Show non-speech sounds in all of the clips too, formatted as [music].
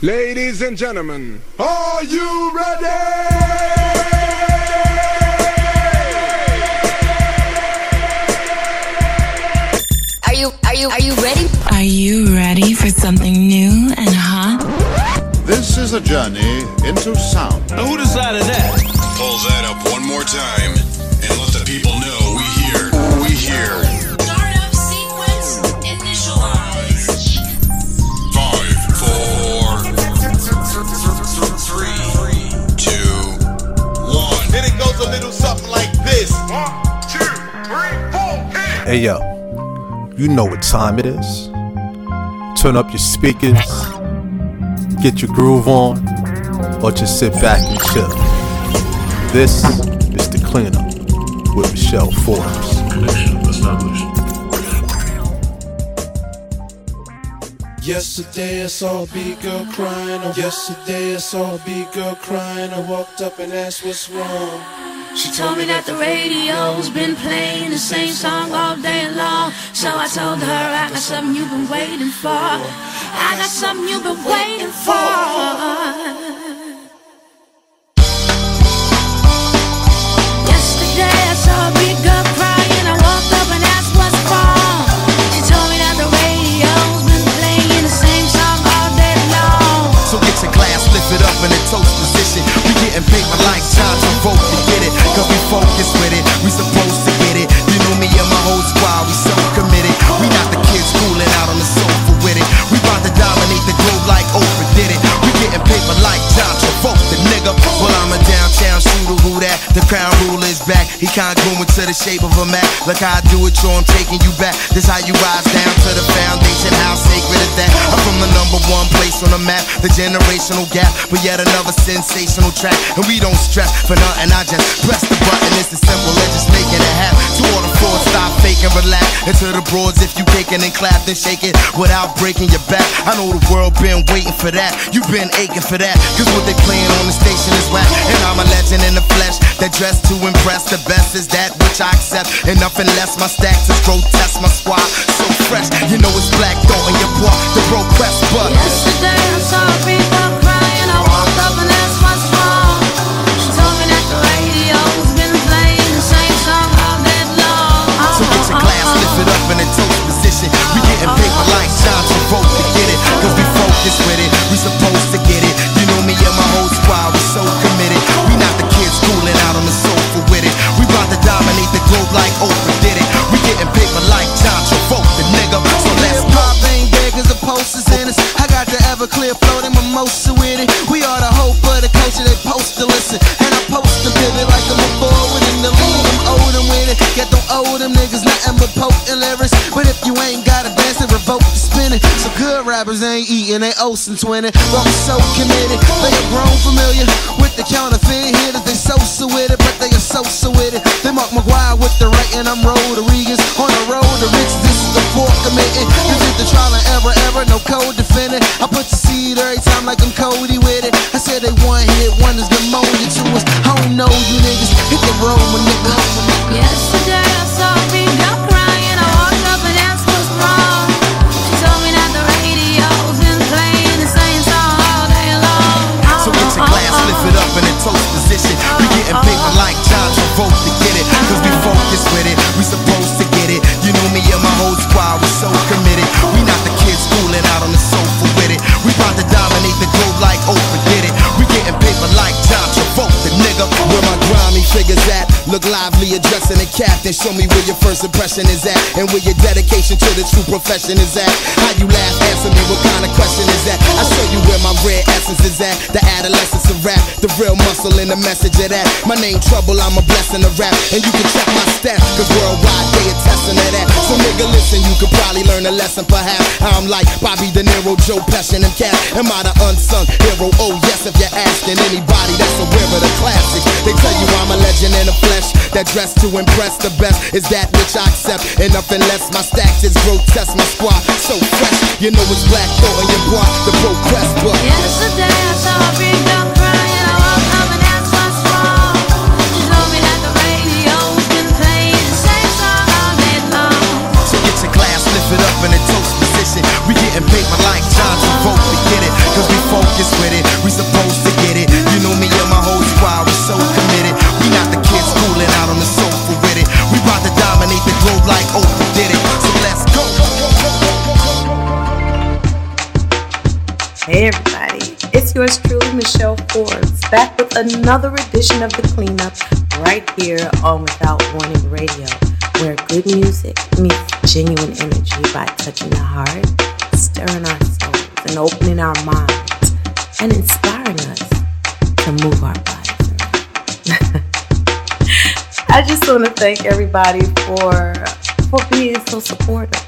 Ladies and gentlemen, are you ready? Are you are you are you ready? Are you ready for something new and hot? This is a journey into sound. Now who decided that? Pull that up one more time little something like this. Hey yo, you know what time it is. Turn up your speakers, get your groove on, or just sit back and chill. This is the cleanup with Michelle Forbes. Yesterday I saw a big girl crying. Yesterday I saw a big girl crying. I walked up and asked what's wrong. She told me that the radio's been playing the same song all day long. So I told her I got something you've been waiting for. I got something you've been waiting for. Yesterday I saw a big girl crying. I walked up and asked what's wrong. She told me that the radio's been playing the same song all day long. So get your glass lifted up in a toast position. We getting like John Travolta to get focus with it. We supposed to get it. You know me and my whole squad, we so committed. We not the kids cooling out on the sofa with it. We about to dominate the globe like Oprah did it. We getting paper like John The crown ruler is back. He congruent to the shape of a map. Look how I do it, yo, I'm taking you back. This how you rise down to the foundation. How sacred is that? I'm from the number one place on the map, the generational gap. But yet another sensational track. And we don't stress for nothing. I just press the button. It's as simple as just making it happen. To all the stop faking, relax. And to the broads, if you kicking and clap, then shake it without breaking your back. I know the world been waiting for that. You've been aching for that. Cause what they playing on the station is whack. And I'm a legend in the flesh that dressed to impress. The best is that which I accept. And nothing less. My stacks is grotesque. My squad so fresh. You know it's black thought in your boy. The bro press but Yesterday I saw girl crying. I walked up and asked what's wrong. She told me that the radio's been playing the same song all day long. So get your glass lifted up in niggas, but potent lyrics. But if you ain't got a dance, then revoke the spinning. So good rappers ain't eating, they osing twinning. But I'm so committed, they are grown familiar with the counterfeit hitters. They so so with it, but they are so so with it. They Mark McGwire with the right, and I'm Rodriguez on the road to riches. This is the fourth committing. This is the trial and error, ever, no code defending. I put the seed every time like I'm Cody with it. I said they one hit, one is pneumonia to us. I don't know you niggas, hit the road, my nigga. Travolta to get it. Cause we focus with it. We supposed to get it. You know me and my whole squad, we so committed. We not the kids fooling out on the sofa with it. We about to dominate the globe like Oprah did it. We getting paper like John Travolta, nigga. Where my grimy figures at? Look lively addressing the captain. Show me where your first impression is at. And where your dedication to the true profession is at. How you laugh, answer me, what kind of question is that? I show you where my rare essence is at. The adolescence of rap, the real muscle and the message of that. My name Trouble, I'm a blessing of rap. And you can check my stats, cause worldwide they attesting to that. So nigga, listen, you could probably learn a lesson perhaps. I'm like Bobby De Niro, Joe Pesci, and Cat. Am I the unsung hero? Oh yes, if you're asking anybody that's aware of the classics. They tell you I'm a legend in the flesh. That dress to impress the best is that which I accept. And nothing less, my stacks is grotesque, my squad so fresh. You know it's black thought in your block, the pro quest book. Yesterday I saw a big girl crying. I walked up and asked what's wrong. She told me that the radio's been playing the same song all day long. So get your glass lifted up in a toast position. We getting paper like John Travolta, get it? Cause we focus focused with it. We supposed to like Oprah did it. So let's go. Hey everybody, it's yours truly, Michelle Forbes, back with another edition of The Cleanup right here on Without Warning Radio, where good music meets genuine energy by touching the heart, stirring our souls, and opening our minds, and inspiring us to move our bodies. [laughs] I just want to thank everybody for for being so supportive,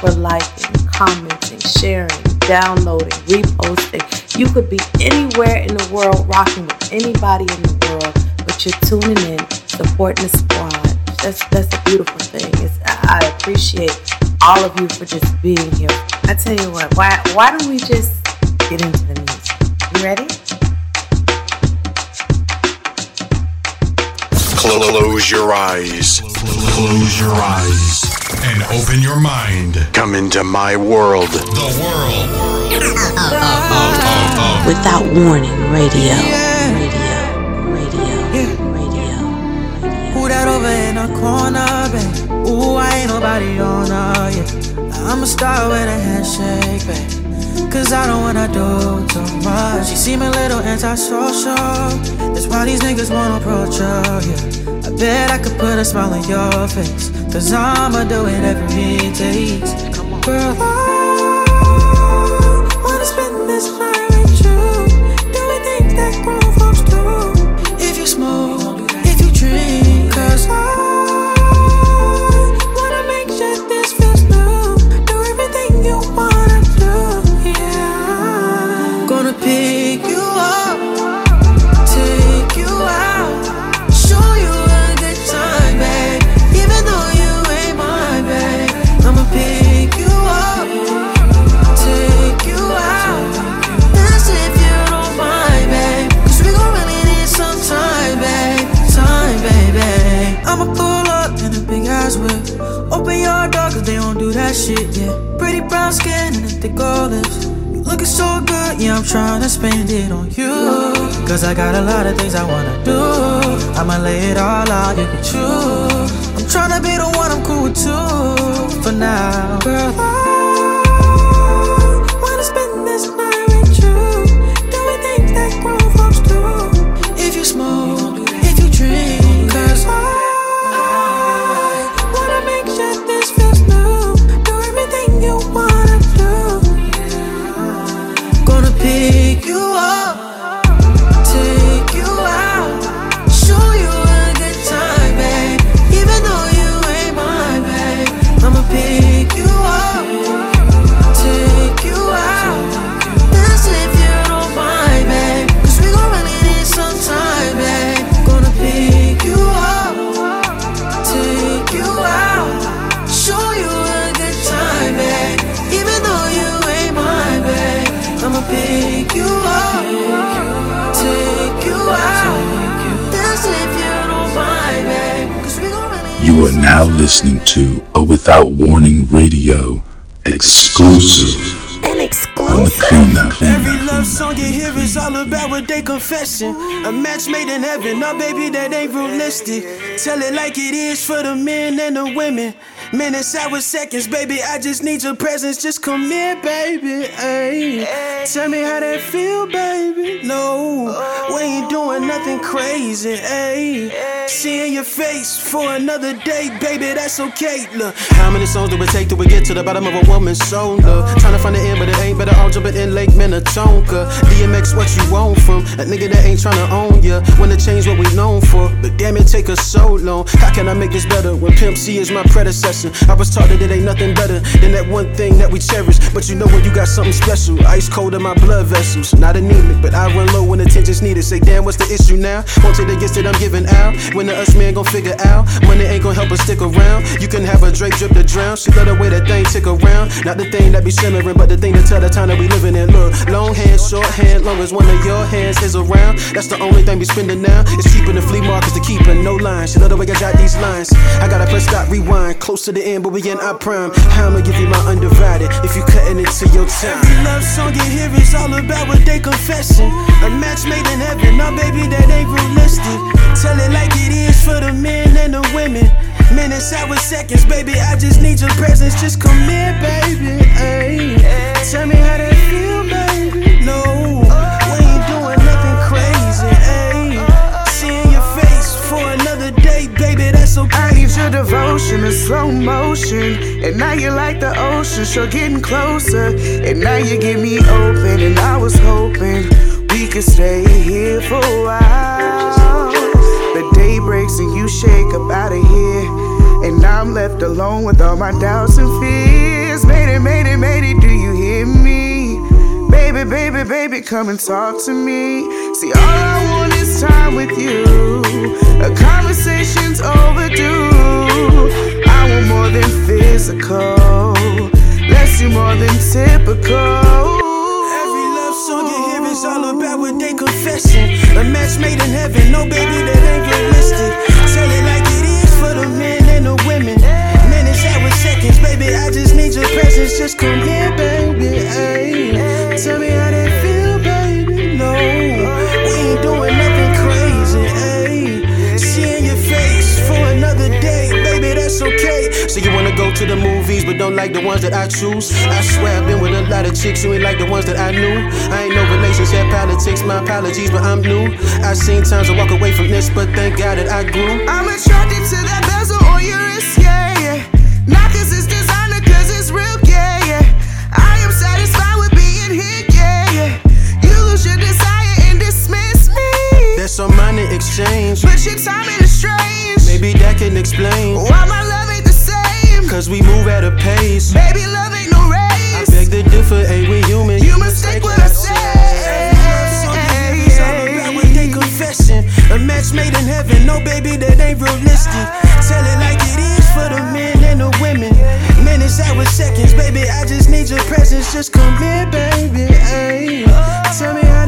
for liking, commenting, sharing, downloading, reposting. You could be anywhere in the world, rocking with anybody in the world, but you're tuning in, supporting the squad. That's that's a beautiful thing. It's, I I appreciate all of you for just being here. I tell you what, why why don't we just get into the music? You ready? Close your eyes. Close your eyes. And open your mind. Come into my world. The world. Without warning, radio. Radio. Radio. Radio. Who that over in the corner, babe? Ooh, I ain't nobody on her, yeah. I'ma start with a handshake, babe. Cause I don't wanna do too much. She seem a little antisocial. That's why these niggas wanna approach her, yeah. I bet I could put a smile on your face. Cause I'ma do it takes. Girl, I pick you up, take you out, show you a good time, babe. Even though you ain't mine, babe. I'ma pick you up, take you out. That's if you don't mind, babe. Cause we gon' really need some time, babe. Time, baby. Eh. I'ma pull up in a big ass whip. Open your door, cause they don't do that shit, yeah. Pretty brown skin and a thick. You looking so good, yeah, I'm trying to spend it on you. Cause I got a lot of things I wanna do. I'ma lay it all out, you can choose. I'm trying to be the one I'm cool with too. For now, girl, I listening to a Without Warning Radio exclusive on the. Every love song you hear is all about what they confessing. A match made in heaven, no baby, that ain't realistic. Tell it like it is for the men and the women. Minutes, hours, seconds, baby. I just need your presence. Just come here, baby. Ay. Tell me how that feel, baby. No, we oh. ain't doing nothing crazy. Ay. Seeing your face for another day, baby. That's okay. Look, how many songs do it take till we get to the bottom of a woman's soul? Look, oh. trying to find the end, but it ain't better all jumping in Lake Minnetonka. DMX, what you want from a nigga that ain't trying to own ya? Wanna change what we known for, but damn it, take us so long. How can I make this better when Pimp C is my predecessor? I was taught that it ain't nothing better than that one thing that we cherish. But you know when you got something special, ice cold in my blood vessels. Not anemic, but I run low when attention's needed. Say, damn, what's the issue now? Won't take the gifts that I'm giving out. When the us man gon' figure out, money ain't gon' help us stick around. You can have a Drake drip to drown. She love the way that thing tick around. Not the thing that be shimmering, but the thing that tell the time that we living in. Look, long hand, short hand, long as one of your hands is around. That's the only thing we spending now. It's cheaper than flea markets to keep no line. She love the way I jot these lines. I gotta press stop, rewind, close to the end, but we in our prime. I'ma give you my undivided. If you cutting it to your time. Every love song you hear is all about what they confessing. A match made in heaven, no baby, that ain't realistic. Tell it like it is for the men and the women. Minutes, hours, seconds, baby, I just need your presence. Just come here, baby. Ay. Tell me how that that's. I need your devotion in slow motion. And now you're like the ocean, sure getting closer. And now you get me open, and I was hoping we could stay here for a while. The day breaks and you shake up out of here. And I'm left alone with all my doubts and fears. Made it, made it, made it, do you hear me? Baby, baby, baby, come and talk to me. See, all I want is time with you. A conversation's overdue. I want more than physical. Let's do more than typical. Every love song you hear is all about what they confessing. A match made in heaven, no baby that ain't realistic. Tell it like it is for the men and the women. Seconds, baby. I just need your presence. Just come here, baby. Ay. Tell me how that feel, baby. No, we ain't doing nothing crazy. Ay. Seeing your face for another day, baby, that's okay. So you wanna go to the movies, but don't like the ones that I choose? I swear I've been with a lot of chicks who ain't like the ones that I knew. I ain't no relationship politics, my apologies, but I'm new. I seen times I walk away from this, but thank God that I grew. I'm attracted to that bezel on your wrist, yeah, some money exchange. But your timing is strange. Maybe that can explain Why my love ain't the same. Cause we move at a pace. Baby, love ain't no race. I beg to differ, hey, we human. You mistake what I say. They confessing, a match made in heaven. No baby, that ain't realistic. Tell it like it is for the men and the women. Minutes, hours, seconds, baby. I just need your presence. Just come here, baby. Ay. Tell me how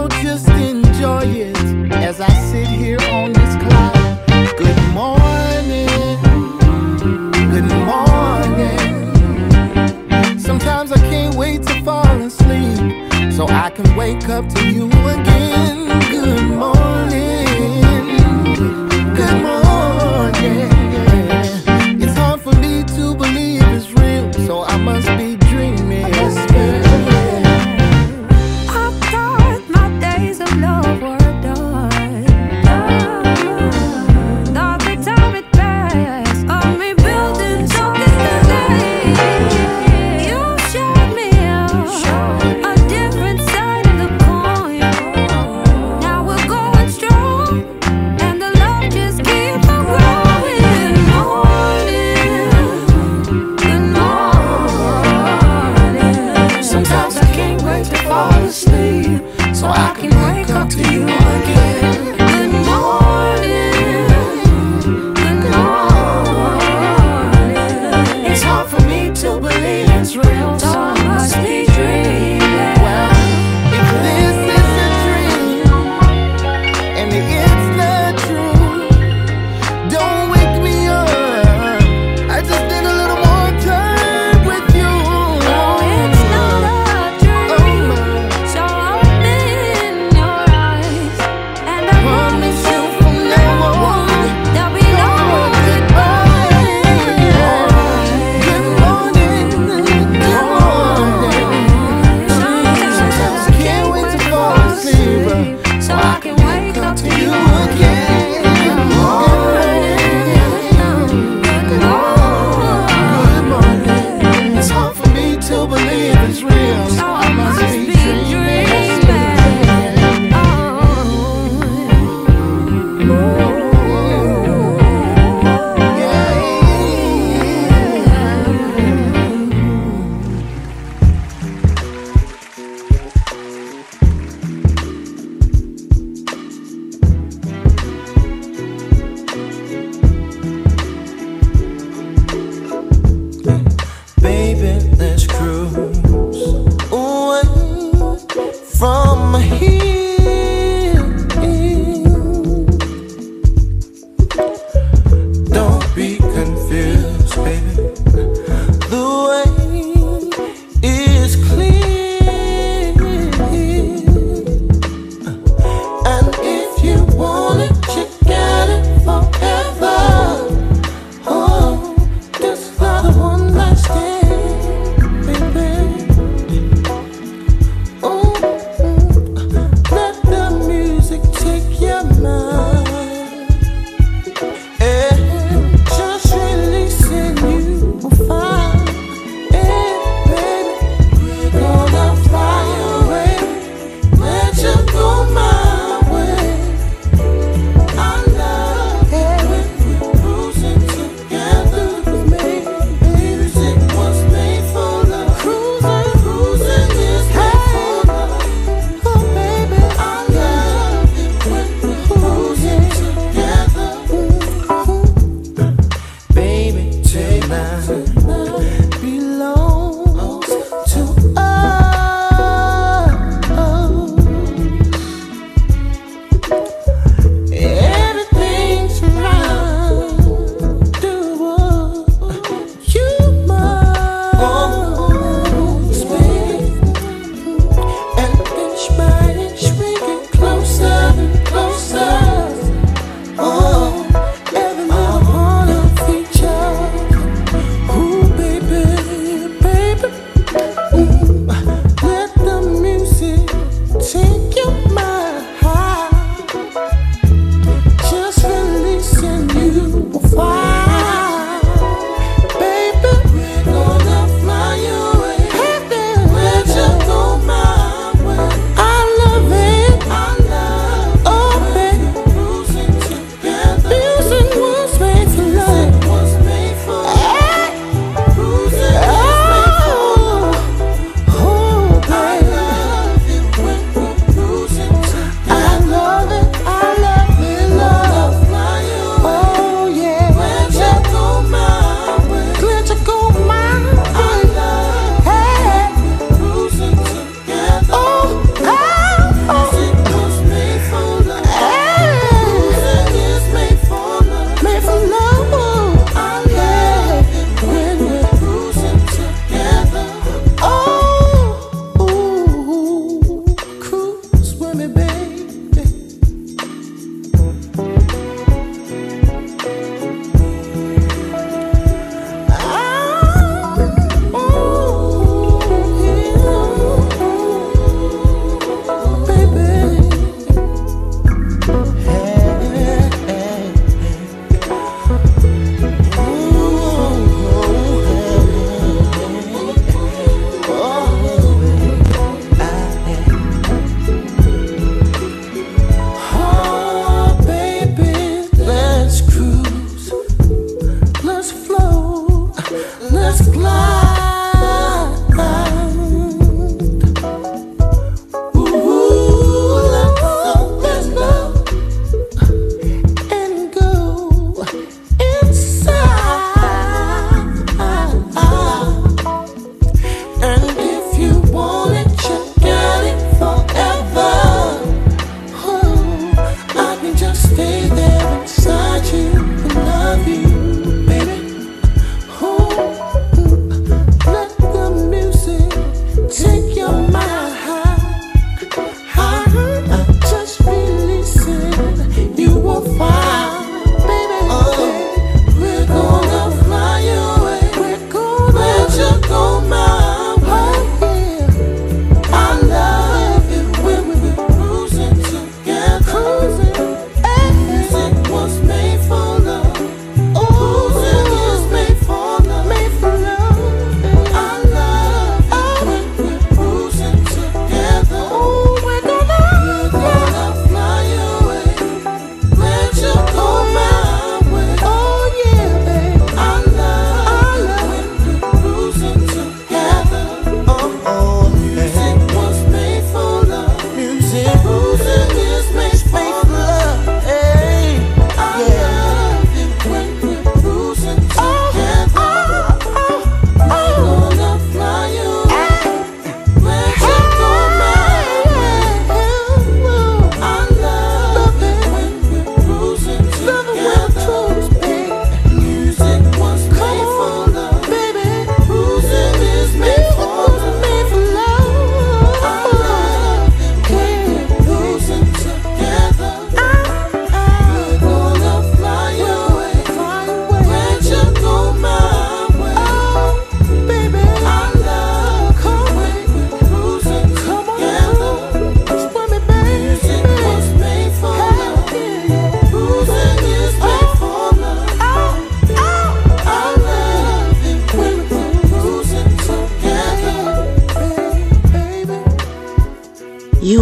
I'll just enjoy it as I sit here on this cloud. Good morning, good morning. Sometimes I can't wait to fall asleep so I can wake up to you again.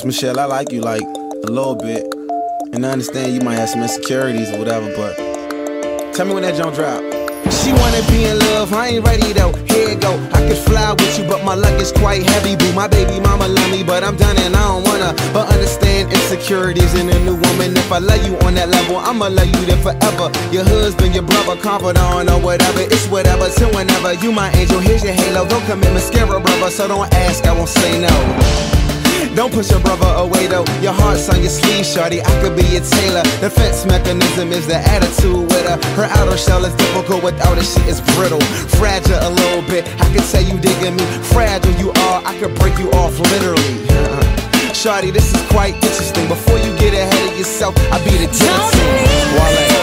Miss Michelle, I like you like a little bit. And I understand you might have some insecurities or whatever, but tell me when that jump drop. She wanna be in love, I ain't ready though. Here it go. I could fly with you, but my luck is quite heavy. Boo, my baby mama love me, but I'm done and I don't wanna. But understand insecurities in a new woman. If I love you on that level, I'ma love you there forever. Your husband, your brother, confidant, or whatever. It's whatever, till whenever. You my angel, here's your halo. Don't come in mascara, brother, so don't ask, I won't say no. Don't push your brother away though. Your heart's on your sleeve, shorty. I could be your tailor. Defense mechanism is the attitude with her. Her outer shell is difficult without it, she is brittle. Fragile a little bit. I can tell you digging me. Fragile you are, I could break you off literally. Shorty, this is quite interesting. Before you get ahead of yourself, I be the tennis Wale.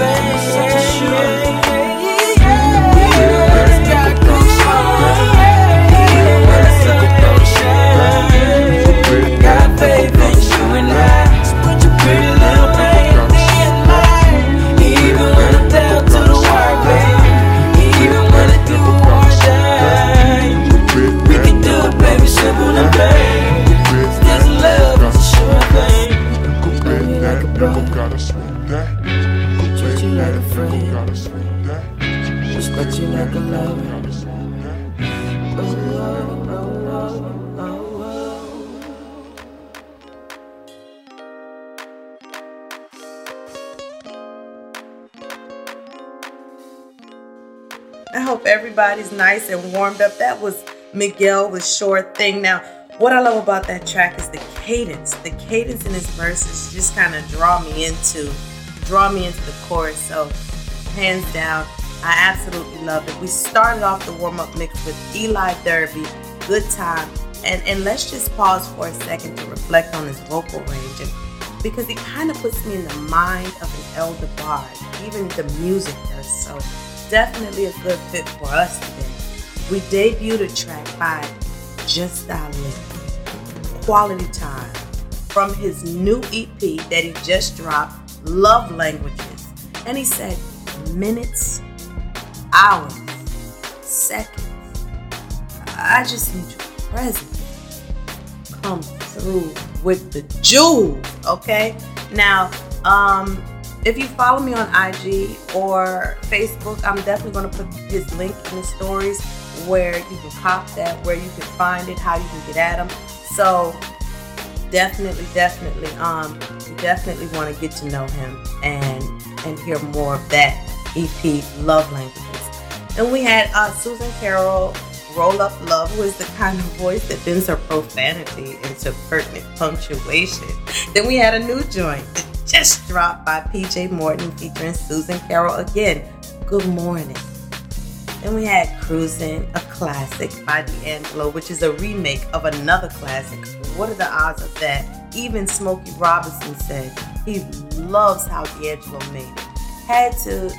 A everybody's nice and warmed up. That was Miguel with Sure Thing. Now, what I love about that track is the cadence. The cadence in his verses just kind of draw me into draw me into the chorus. So, hands down, I absolutely love it. We started off the warm-up mix with Eli Derby, Good Time. And and let's just pause for a second to reflect on his vocal range and because it kind of puts me in the mind of an elder bard. Even the music does so. Definitely a good fit for us today. We debuted a track by Just Living, Quality Time, from his new EP that he just dropped, Love Languages. And he said minutes, hours, seconds. I just need your presence. Come through with the jewels, okay? Now, um, if you follow me on IG or Facebook, I'm definitely going to put his link in the stories where you can cop that, where you can find it, how you can get at him. So definitely, definitely, um, you definitely want to get to know him and and hear more of that EP, Love Languages. And we had uh, Susan Carol, Roll Up Love, was the kind of voice that bends her profanity into pertinent punctuation. Then we had a new joint just dropped by PJ Morton featuring Susan Carol again. Good morning. Then we had Cruising, a classic by D'Angelo, which is a remake of another classic. What are the odds of that? even Smokey Robinson said he loves how D'Angelo made it. Had to,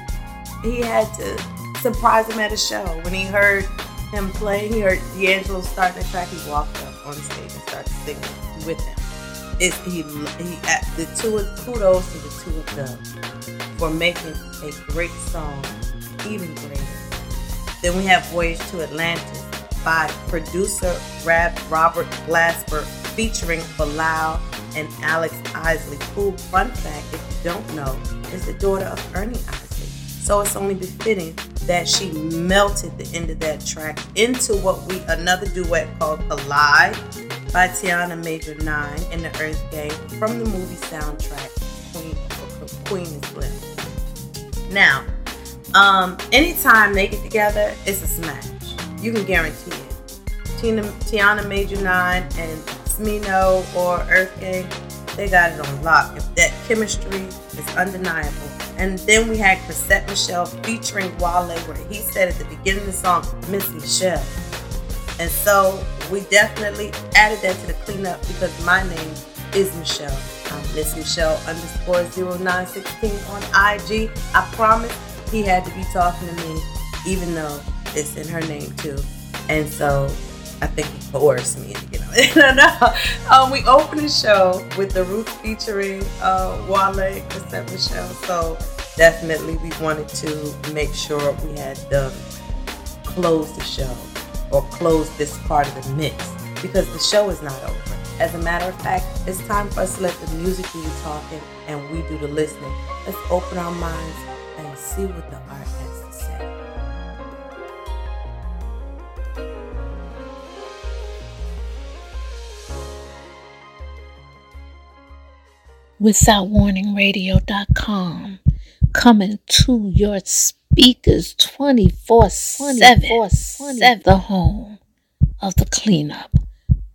he had to surprise him at a show when he heard him play. He heard D'Angelo starting the track. He walked up on stage and started singing with him. It, he, he, the two kudos to the two of them for making a great song even greater. Then we have Voyage to Atlantis by producer Rab Robert Glasper featuring Bilal and Alex Isley, who, fun fact, if you don't know, is the daughter of Ernie Isley. So it's only befitting that she melted the end of that track into what we another duet called Collide by Tiana Major 9 and the Earth Gang from the movie soundtrack Queen Queen is Left. Now, um, anytime they get together, it's a smash. You can guarantee it. Tina, Tiana Major 9 and Smino or Earth Gang, they got it on lock. If that chemistry is undeniable. And then we had Chrisette Michele featuring Wale, where he said at the beginning of the song, Miss Michelle. And so we definitely added that to the cleanup because my name is Michelle. I'm Miss Michelle underscore 0916 on IG. I promise he had to be talking to me, even though it's in her name too. And so I think he coerced me into getting. [laughs] no, no. Um, we opened the show with the Roots featuring uh, Wale Chrisette Michele. So definitely we wanted to make sure we had um, closed the show or close this part of the mix because the show is not over. As a matter of fact, it's time for us to let the music do the talking and we do the listening. Let's open our minds and see what the art WithoutWarningRadio.com coming to your speakers 24 7. The home of the cleanup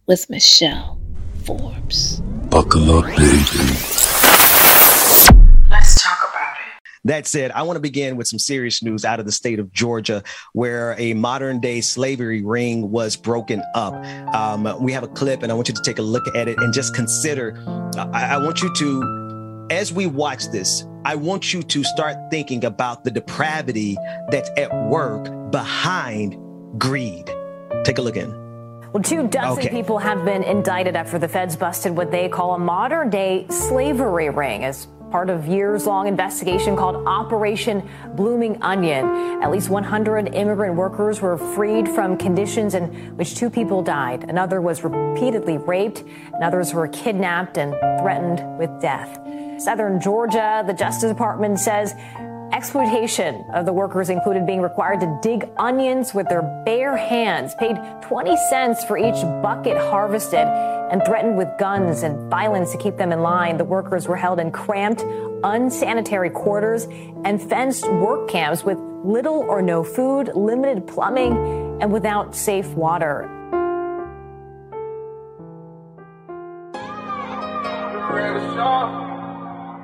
with Michelle Forbes. Buckle up, baby. That said, I want to begin with some serious news out of the state of Georgia, where a modern day slavery ring was broken up. Um, we have a clip, and I want you to take a look at it and just consider. I, I want you to, as we watch this, I want you to start thinking about the depravity that's at work behind greed. Take a look in. Well, two dozen Okay. people have been indicted after the feds busted what they call a modern day slavery ring as part of years long investigation called Operation Blooming Onion. At least 100 immigrant workers were freed from conditions in which two people died. Another was repeatedly raped, and others were kidnapped and threatened with death. Southern Georgia, the Justice Department says Exploitation of the workers included being required to dig onions with their bare hands, paid 20 cents for each bucket harvested, and threatened with guns and violence to keep them in line. The workers were held in cramped, unsanitary quarters and fenced work camps with little or no food, limited plumbing, and without safe water.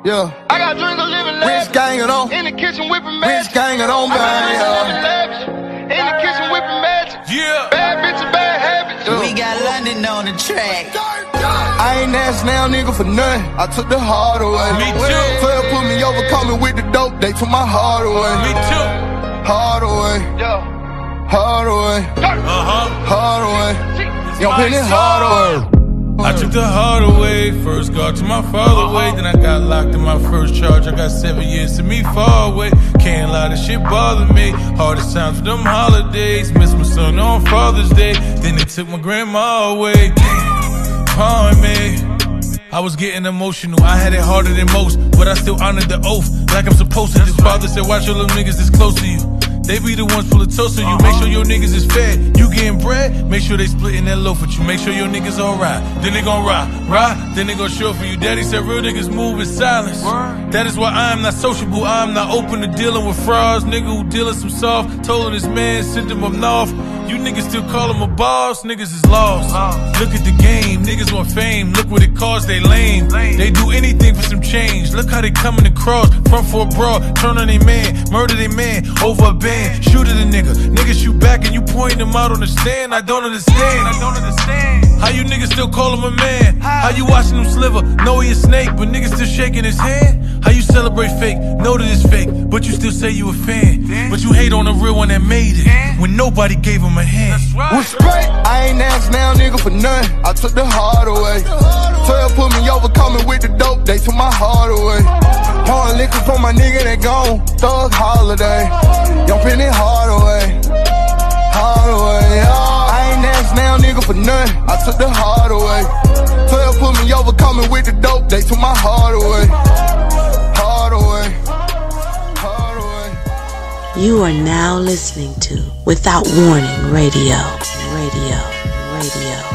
Yeah. I got drink a living lavish. Rich gang it on. In the kitchen whipping magic. Rich gang it on, man. Yeah. In the kitchen whipping magic. Yeah. Bad bitch and bad habits. We got London on the track. I ain't asked now, nigga, for nothing. I took the hard away. Me too. 12 put me over, call me with the dope. They took my heart away. Me too. Hard away. Yeah. Hard away. Uh-huh. Hard away. Yo, Penny Hardaway. I took the heart away, first got to my father way, then I got locked in my first charge. I got seven years to me far away. Can't lie, this shit bother me. Hardest times for them holidays. Miss my son on Father's Day, then they took my grandma away. Pardon me. I was getting emotional, I had it harder than most, but I still honored the oath like I'm supposed to. This father said, Watch your little niggas this close to you. They be the ones full of toast on you. Make sure uh-huh. your niggas is fed. You getting bread? Make sure they splitting that loaf with you. Make sure your niggas alright. Then they gon' ride, ride. Then they gon' show for you. Daddy said real niggas move in silence. That is why I am not sociable. I am not open to dealing with frauds. Nigga who dealing some soft. Told his man, sent him up north. You niggas still call him a boss, niggas is lost. Look at the game, niggas want fame. Look what it costs, they lame. lame. They do anything for some change. Look how they coming across. Front for a broad, turn on a man, murder a man over a band. Shoot at a nigga. Niggas shoot back and you point them out on the stand. I don't understand. I don't understand. How you niggas still call him a man? How you watching him sliver? Know he a snake, but niggas still shaking his hand? How you celebrate fake? Know that it's fake, but you still say you a fan. But you hate on the real one that made it when nobody gave him a hand. Respect, I ain't asked now, nigga, for nothing. I took the heart away. 12 put me over, coming with the dope, they took my heart away. Pouring liquor for my nigga that gone, thug holiday. Jumping it hard away, hard away. Oh, I ain't asked now, nigga, for nothing. I took the away. 12 put me over, coming with the dope, they took my heart away. You are now listening to Without Warning. Radio. Radio. Radio.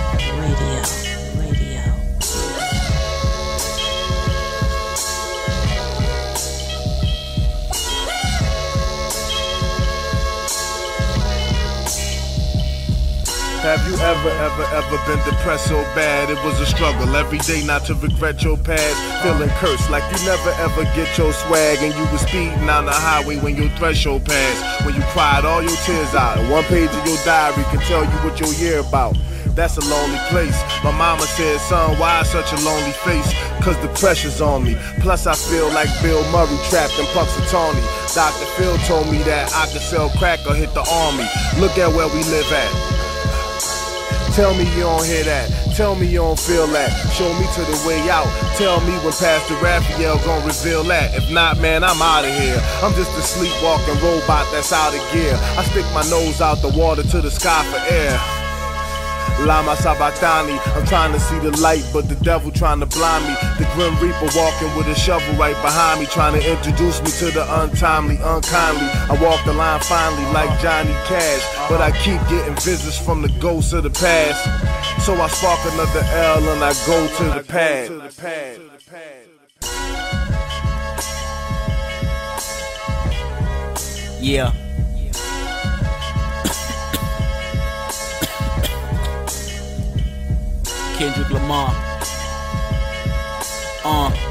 Have you ever, ever, ever been depressed so bad it was a struggle every day not to regret your past? Feeling cursed like you never ever get your swag and you was speeding down the highway when your threshold passed. When you cried all your tears out and one page of your diary can tell you what your year about. That's a lonely place. My mama said, son, why such a lonely face? Cause the pressure's on me. Plus I feel like Bill Murray trapped in Punxsutawney. Dr. Phil told me that I could sell crack or hit the army. Look at where we live at. Tell me you don't hear that. Tell me you don't feel that. Show me to the way out. Tell me when Pastor Raphael gonna reveal that. If not, man, I'm out of here. I'm just a sleepwalking robot that's out of gear. I stick my nose out the water to the sky for air. Lama Sabachthani, I'm trying to see the light, but the devil trying to blind me. The Grim Reaper walking with a shovel right behind me, trying to introduce me to the untimely, unkindly. I walk the line finally like Johnny Cash, but I keep getting visits from the ghosts of the past. So I spark another L and I go to the pad. Yeah. Kendrick Lamar. Uh.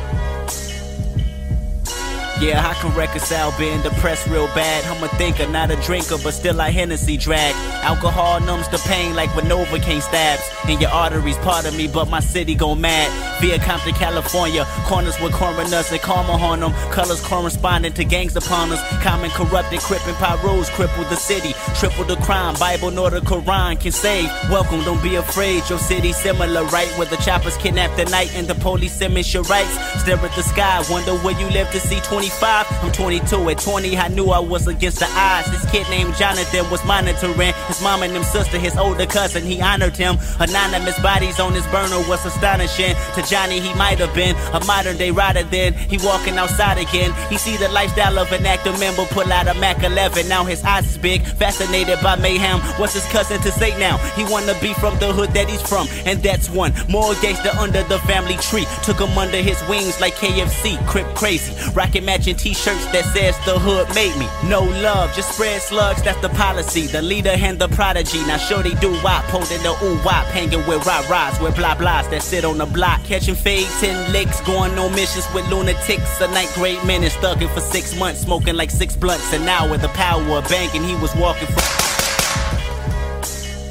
Yeah, I can reconcile being depressed real bad. I'm a thinker, not a drinker, but still I Hennessy drag. Alcohol numbs the pain like when Novocaine stabs. In your arteries, part of me, but my city go mad. Via Compton, California, corners with coroners and karma on them. Colors corresponding to gangs upon us. Common corrupted, crippin' pyros cripple the city. Triple the crime, Bible nor the Quran can save. Welcome, don't be afraid. Your city similar, right? Where the choppers kidnap the night and the police sentence your rights. Stare at the sky, wonder where you live to see 25. I'm 22. At 20, I knew I was against the odds. This kid named Jonathan was monitoring his mom and them sister, his older cousin. He honored him. Anonymous bodies on his burner was astonishing. To Johnny, he might have been a modern day rider then. He walking outside again. He see the lifestyle of an active member pull out a Mac 11. Now his eyes is big, fascinated by mayhem. What's his cousin to say now? He wanna be from the hood that he's from, and that's one more gangster under the family tree. Took him under his wings like KFC, crip crazy. Rocking matching t-shirts that says the hood made me. No love, just spread slugs, that's the policy. The leader and the prodigy. Now sure they do wop, holding the ooh wop, hanging with rah rahs, with blah blahs that sit on the block. Catching fades in licks, going on missions with lunatics. A night grade menace, thugging for six months, smoking like six blunts an hour. The power of banking, he was walking from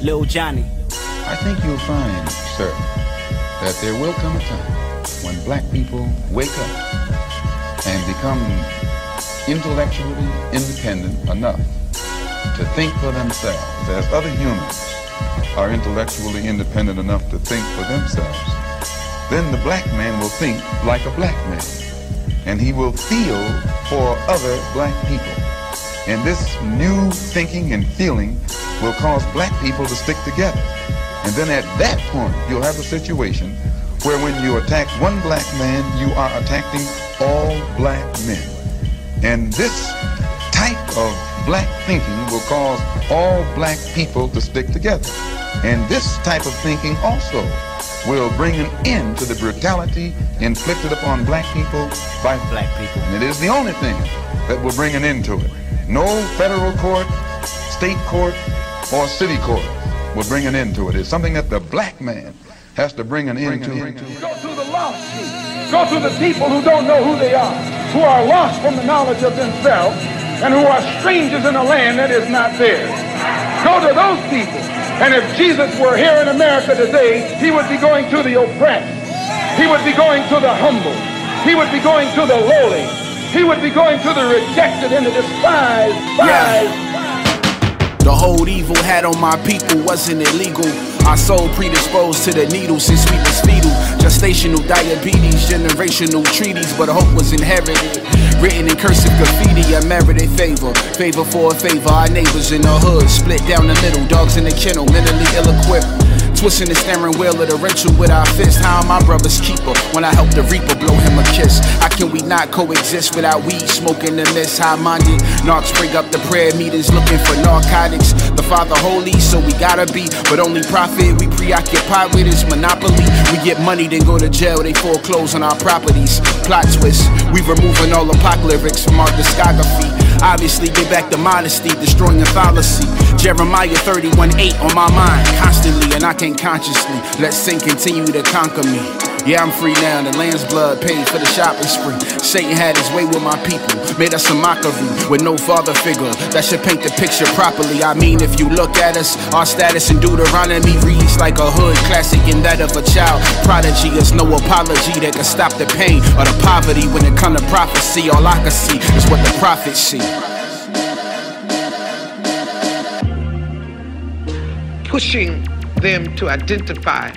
Lil Johnny. I think you'll find, sir, that there will come a time when black people wake up and become intellectually independent enough to think for themselves as other humans are intellectually independent enough to think for themselves, then the black man will think like a black man. And he will feel for other black people. And this new thinking and feeling will cause black people to stick together. And then at that point, you'll have a situation where when you attack one black man, you are attacking all black men. And this type of black thinking will cause all black people to stick together. And this type of thinking also will bring an end to the brutality inflicted upon black people by black people. And it is the only thing that will bring an end to it. No federal court, state court, or city court will bring an end to it. It's something that the black man has to bring an end to. Go to the lost sheep. Go to the people who don't know who they are, who are lost from the knowledge of themselves, and who are strangers in a land that is not theirs. Go to those people. And if Jesus were here in America today, he would be going to the oppressed. He would be going to the humble. He would be going to the lowly. He would be going to the rejected and the despised. Yeah. The hold evil had on my people wasn't illegal. Our soul predisposed to the needle since we was fetal. Gestational diabetes, generational treaties, but hope was inherited. Written in cursive graffiti, a merited favor. Favor for a favor, our neighbors in the hood. Split down the middle, dogs in the kennel, mentally ill equipped. Twisting the steering wheel of the rental with our fists. How am my brother's keeper when I help the reaper blow him a kiss? How can we not coexist without weed smoking the mist? High minded narcs bring up the prayer meetings looking for narcotics. The Father holy, so we gotta be. But only profit we preoccupied with is monopoly. We get money, then go to jail, they foreclose on our properties. Plot twist, we removing all apocalyptics from our discography. Obviously, get back to modesty, destroying the fallacy. Jeremiah 31 8 on my mind constantly, and I can't consciously let sin continue to conquer me. Yeah, I'm free now. The land's blood paid for the shopping spree. Satan had his way with my people, made us a mockery with no father figure. That should paint the picture properly. I mean, if you look at us, our status in Deuteronomy reads like a hood classic in that of a child prodigy. There's no apology that can stop the pain or the poverty when it comes to prophecy. All I can see is what the prophets see. Pushing them to identify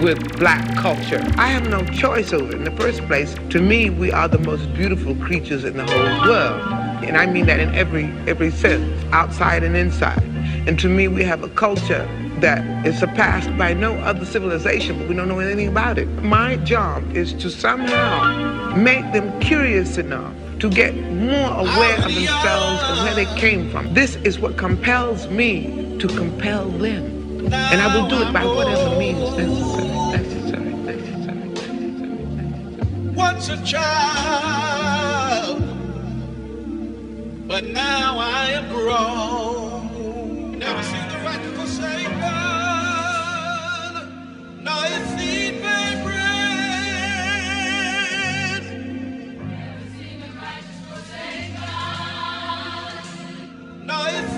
with black culture. I have no choice over it. In the first place, to me, we are the most beautiful creatures in the whole world. And I mean that in every every sense, outside and inside. And to me, we have a culture that is surpassed by no other civilization, but we don't know anything about it. My job is to somehow make them curious enough to get more aware of themselves and where they came from. This is what compels me to compel them. And I will do it by whatever means necessary. Necessary, necessary, necessary. necessary. Once a child, but now I am grown. Never seen the righteous forsaken, nor his seed. Nor his seed beg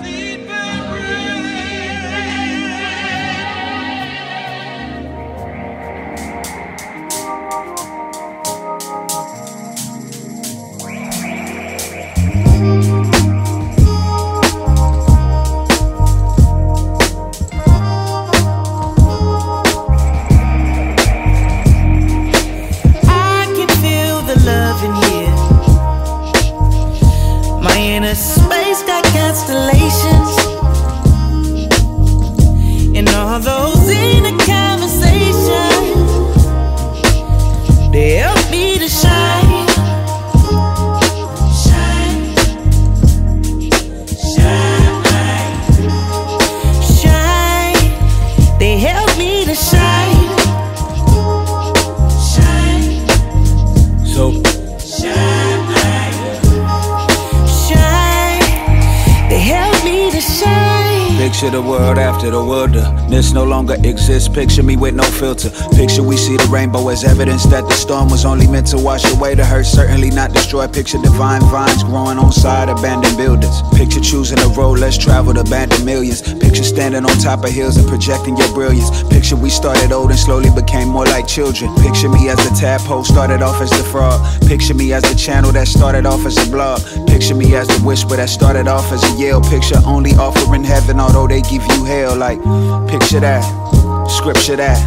Picture the world after the wilderness no longer exists. Picture me with no filter. Picture we see the rainbow as evidence that the storm was only meant to wash away the hurt, certainly not destroy. Picture divine vines growing on side abandoned buildings. Picture choosing a road less traveled, abandoned millions. Picture standing on top of hills and projecting your brilliance. Picture we started old and slowly became more like children. Picture me as the tadpole started off as the frog. Picture me as the channel that started off as a blog. Picture me as the whisper that started off as a yell. Picture only offering heaven, although they give you hell. Like, picture that, scripture that.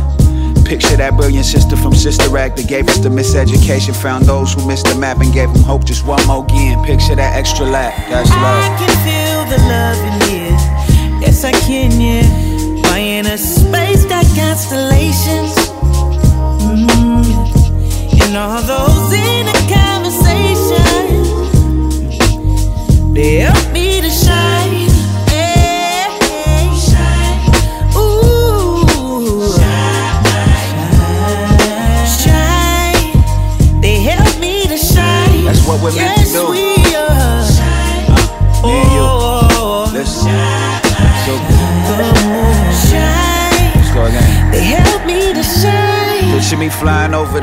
Picture that brilliant sister from Sister Act that gave us the miseducation. Found those who missed the map and gave them hope just one more again. Picture that extra lap, that's I can feel the love in here. Yes, I can, yeah. My inner space got constellations.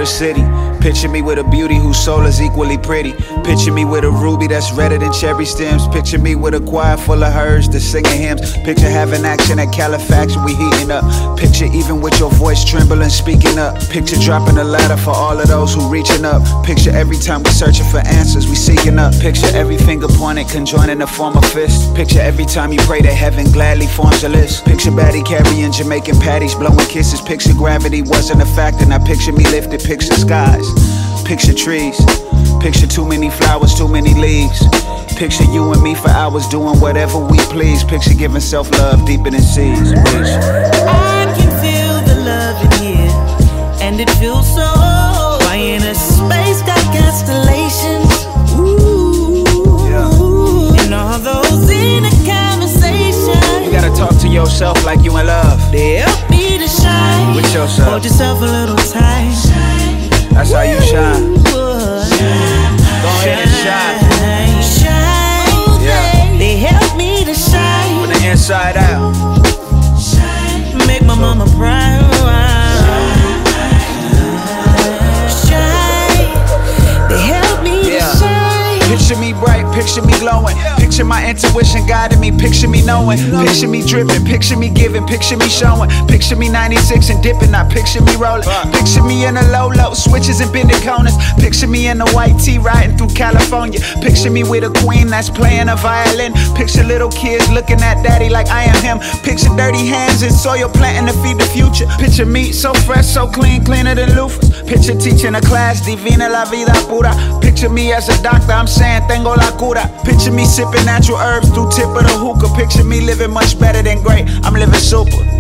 The city. Picture me with a beauty soul is equally pretty. Picture me with a ruby that's redder than cherry stems. Picture me with a choir full of hers that's singing hymns. Picture having action at Califax, we heating up. Picture even with your voice trembling, speaking up. Picture dropping a ladder for all of those who reaching up. Picture every time we searching for answers, we seeking up. Picture every finger pointed, conjoining the form of fist. Picture every time you pray that heaven gladly forms a list. Picture Batty carrying Jamaican patties, blowing kisses. Picture gravity wasn't a factor. Now picture me lifted, picture skies. Picture trees. Picture too many flowers, too many leaves. Picture you and me for hours doing whatever we please. Picture giving self love deeper than seas. Bitch. I can feel the love in here, and it feels so. Why in a space got constellations? Ooh, and all those in a conversation. You gotta talk to yourself like you in love. They help me to shine. With yourself. Hold yourself a little tight. That's how you shine. Go ahead and shine. Shine. Yeah. They help me to shine. From the inside out. Make my mama proud. Shine. They help me to shine. Picture me bright, picture me glowing. Picture my intuition guiding me, picture me knowing. Picture me dripping, picture me giving, picture me showing. Picture me 96 and dipping, not picture me rolling. Picture me in a low low, switches and bending corners. Picture me in a white tee riding through California. Picture me with a queen that's playing a violin. Picture little kids looking at daddy like I am him. Picture dirty hands in soil planting to feed the future. Picture me so fresh, so clean, cleaner than loofahs. Picture teaching a class, divina la vida pura. Picture me as a doctor, I'm saying tengo la cura. Picture me sipping natural herbs through tip of the hookah. Picture me living much better than great. I'm living super.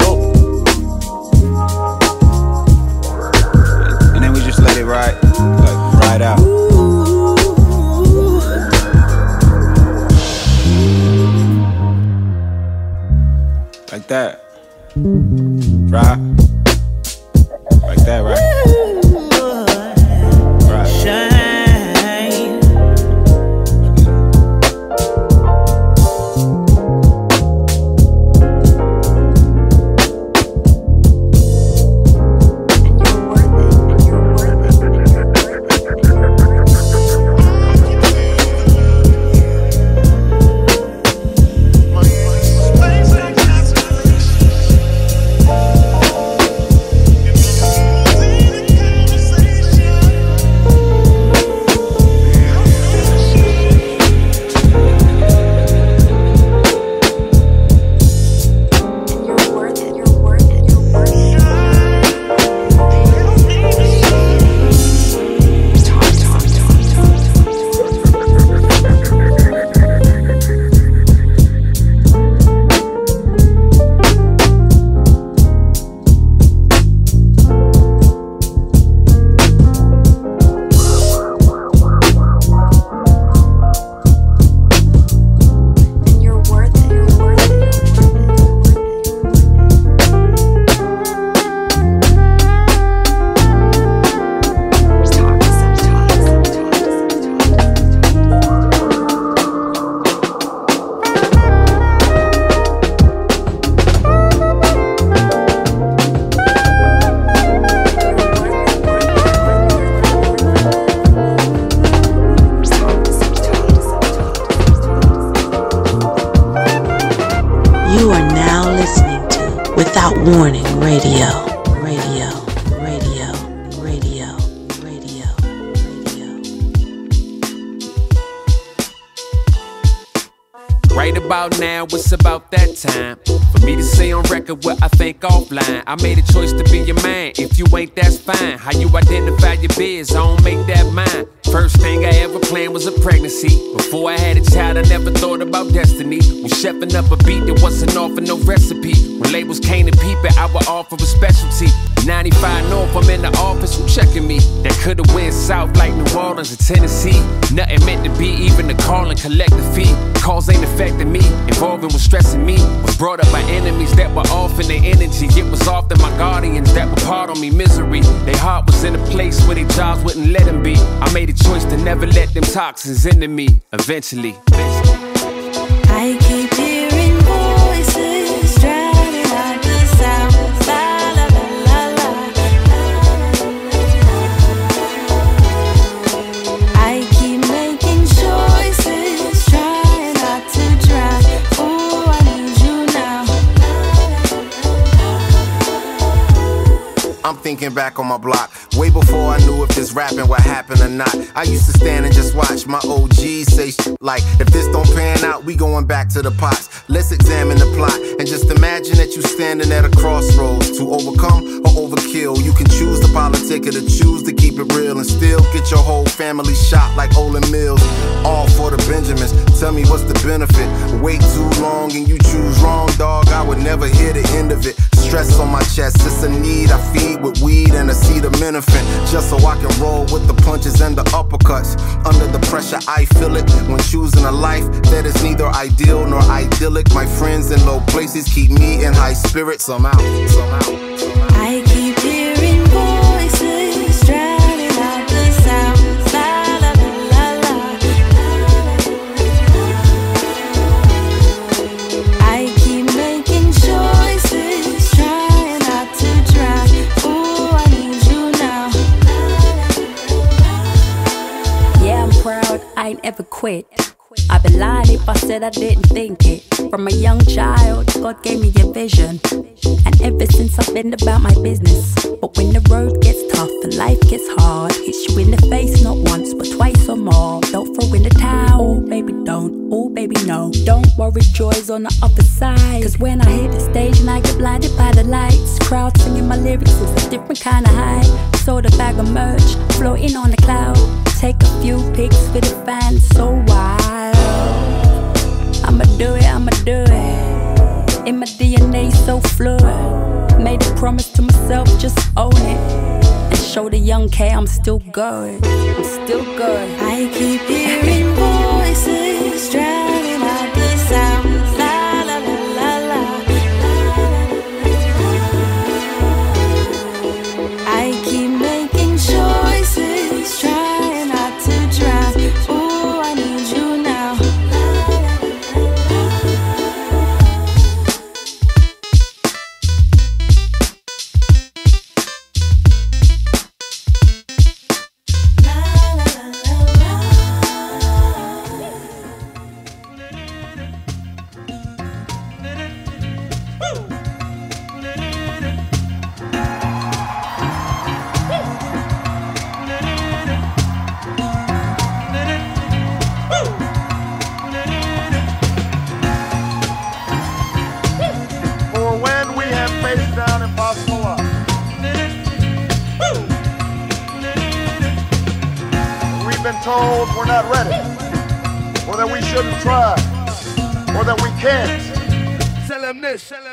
Warning Radio. Radio. Radio. Radio. Radio. Right about now, it's about that time for me to say on record what I think offline. I made a choice to be your man. If you ain't, that's fine. How you identify your biz, I don't make that mine. First thing I ever planned was a pregnancy. Before I had a child, I never thought about destiny. When chefing up a beat, that wasn't offer no recipe. When labels came to peep it, I would offer a specialty. 95 North, I'm in the office, who checking me? That could've went south like New Orleans or Tennessee. Nothing meant to be, even the call and collect the fee. Calls ain't affecting me, involving was stressing me. Was brought up by enemies that were off in their energy. It was often my guardians that were part on me misery. Their heart was in a place where their jobs wouldn't let them be. I made a choice to never let them toxins into me. Eventually. I thinking back on my block. Way before I knew if this rapping would happen or not. I used to stand and just watch my OGs say shit like, if this don't pan out, we going back to the pots. Let's examine the plot and just imagine that you standing at a crossroads to overcome or overkill. You can choose the politic or to choose to keep it real and still get your whole family shot like Olan Mills. All for the Benjamins. Tell me what's the benefit? Wait too long and you choose wrong, dog. I would never hear the end of it. Stress on my chest, it's a need I feed with weed and a seed of menafin. Just so I can roll with the punches and the uppercuts. Under the pressure, I feel it when choosing a life that is neither ideal nor idyllic. My friends in low places keep me in high spirits. I'm out. I keep ever quit. I'd be lying if I said I didn't think it. From a young child, God gave me a vision. And ever since I've been about my business. But when the road gets tough and life gets hard, hits you in the face not once but twice or more. Don't throw in the towel, baby, don't. Oh, baby, no. Don't worry, joy's on the other side. Cause when I hit the stage and I get blinded by the lights, crowd singing my lyrics is a different kind of high. Sold a bag of merch, floating on the cloud. Take a few pics for the fans, so wild. I'ma do it, I'ma do it. In my DNA, so fluid. Made a promise to myself, just own it. And show the young K I'm still good. I'm still good. I keep hearing voices not ready, or that we shouldn't try, or that we can't. Tell them this, tell them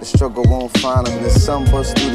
the struggle won't find them. And the sun busts through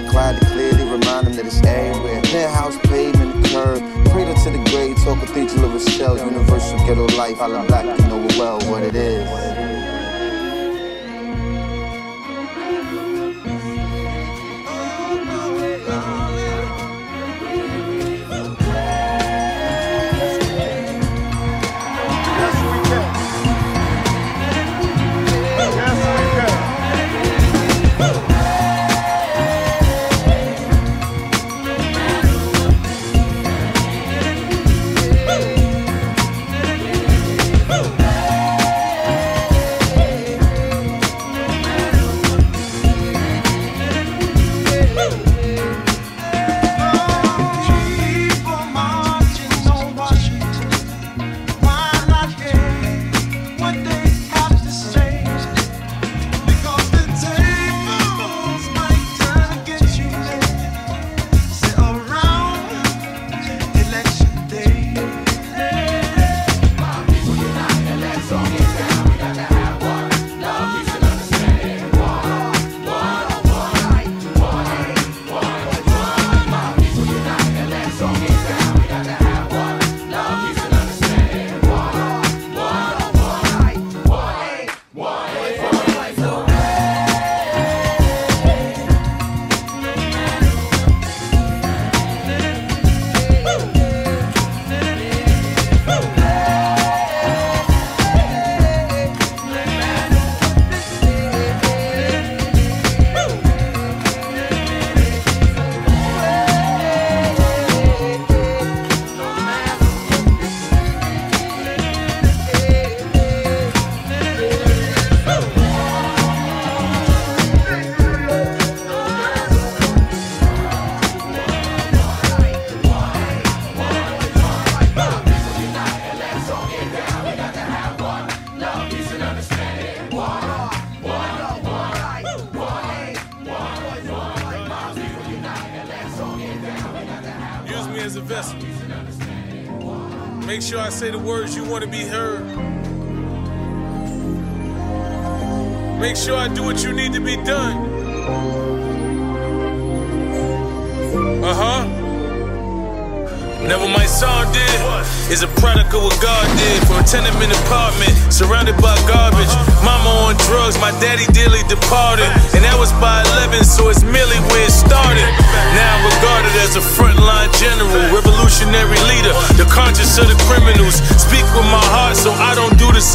say the words you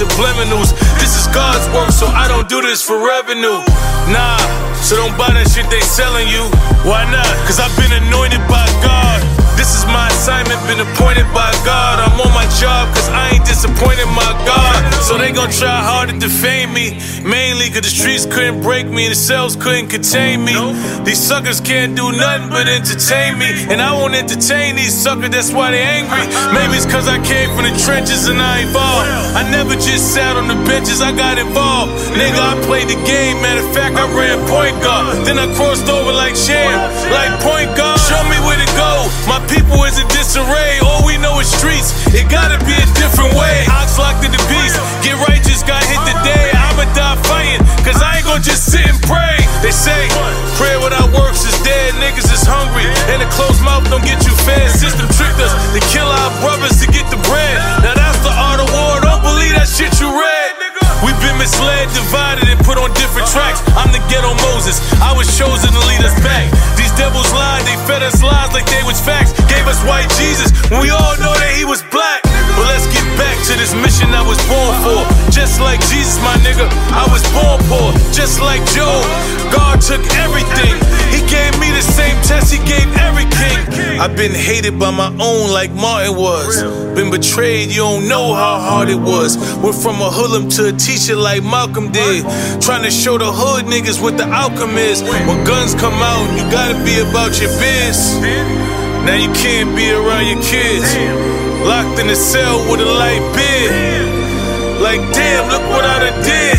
subliminals. This is God's work, so I don't do this for revenue. Nah, so don't buy that shit they selling you. Why not? Cause I've been anointed by God. This is my assignment, been appointed by God. I'm on my job cause I ain't disappointed my God. So they gon' try hard to defame me. Mainly cause the streets couldn't break me and the cells couldn't contain me. These suckers can't do nothing but entertain me. And I won't entertain these suckers, that's why they angry. Maybe it's cause I came from the trenches and I evolved. I never just sat on the benches, I got involved. Nigga, I played the game, matter of fact, I ran point guard. Then I crossed over like Sham, like point guard. Show me where to go. My people is in disarray. All we know is streets. It gotta be a different way. Ox locked in the beast. Get righteous, got hit today. I'ma die fighting, cause I ain't gonna just sit and pray. They say, prayer without works is dead. Niggas is hungry. And a closed mouth don't get you fed. System tricked us to kill our brothers to get the bread. Now that's the art of war. Don't believe that shit you read. We've been misled, divided, and put on different tracks. I'm the ghetto Moses. I was chosen to lead us back. These devils lied, they fed us lies like they was facts. Gave us white Jesus when we all know that he was black. But let's get back to this mission I was born for. Just like Jesus, my nigga, I was born poor. Just like Job, God took everything. He gave me the same test he gave every king. I've been hated by my own like Martin was. Been betrayed, you don't know how hard it was. Went from a hoodlum to a teacher like Malcolm did. Trying to show the hood niggas what the outcome is. When guns come out, you gotta be about your biz. Now you can't be around your kids. Locked in a cell with a light bid. Like, damn, look what I done did.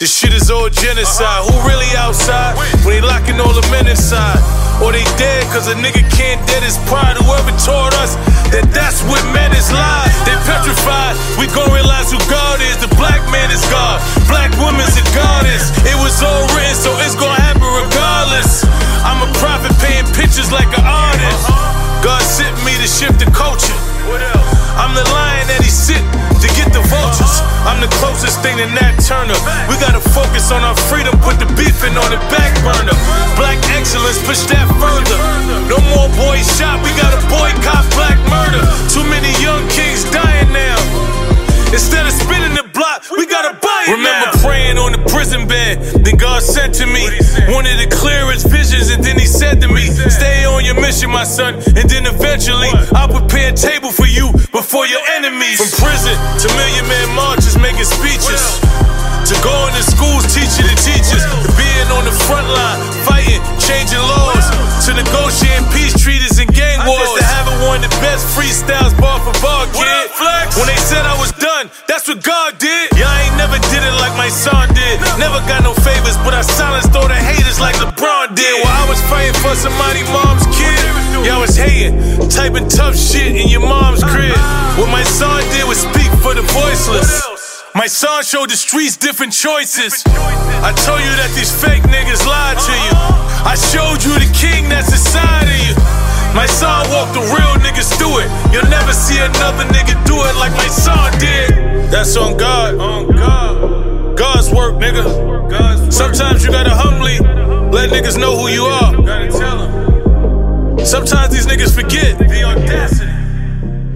This shit is all genocide. Who really outside when they locking all the men inside? Or they dead cause a nigga can't dead his pride. Whoever taught us that that's what men is lies. They petrified. We gon' realize who God is. The black man is God. Black woman's a goddess. It was all written, so it's gon' happen regardless. I'm a prophet paying pictures like an artist. God sent me to shift the culture. I'm the lion that he sent to get the vultures. I'm the closest thing to Nat Turner. We gotta focus on our freedom, put the beefing on the back burner. Black excellence, push that further. No more boys shot, we gotta boycott black murder. Too many young kings dying now. Instead of spinning the we gotta buy it Remember now. praying on the prison bed, then God sent to me. one of the clearest visions, and then he said to me, Stay on your mission, my son, and then eventually I'll prepare a table for you before your enemies. From prison to million man marches, making speeches. To going to schools, teaching the teachers. Being on the front line, fighting, changing laws. To negotiating peace treaties and gang wars. To having one of the best freestyles, bar for bar, kid. When they said I was done, that's what God did. Yeah, I ain't never did it like my son did. Never got no favors, but I silenced all the haters like LeBron did. While I was fighting for somebody mom's kid, yeah, I was hating, typing tough shit in your mom's crib. Uh-huh. What my son did was speak for the voiceless. My son showed the streets different choices. I told you that these fake niggas lied to you. I showed you the king that's inside of you. My son walked the real niggas through it. You'll never see another nigga do it like my son did. That's on God. On God. God's work, nigga. Sometimes you gotta humbly let niggas know who you are. Sometimes these niggas forget. The audacity.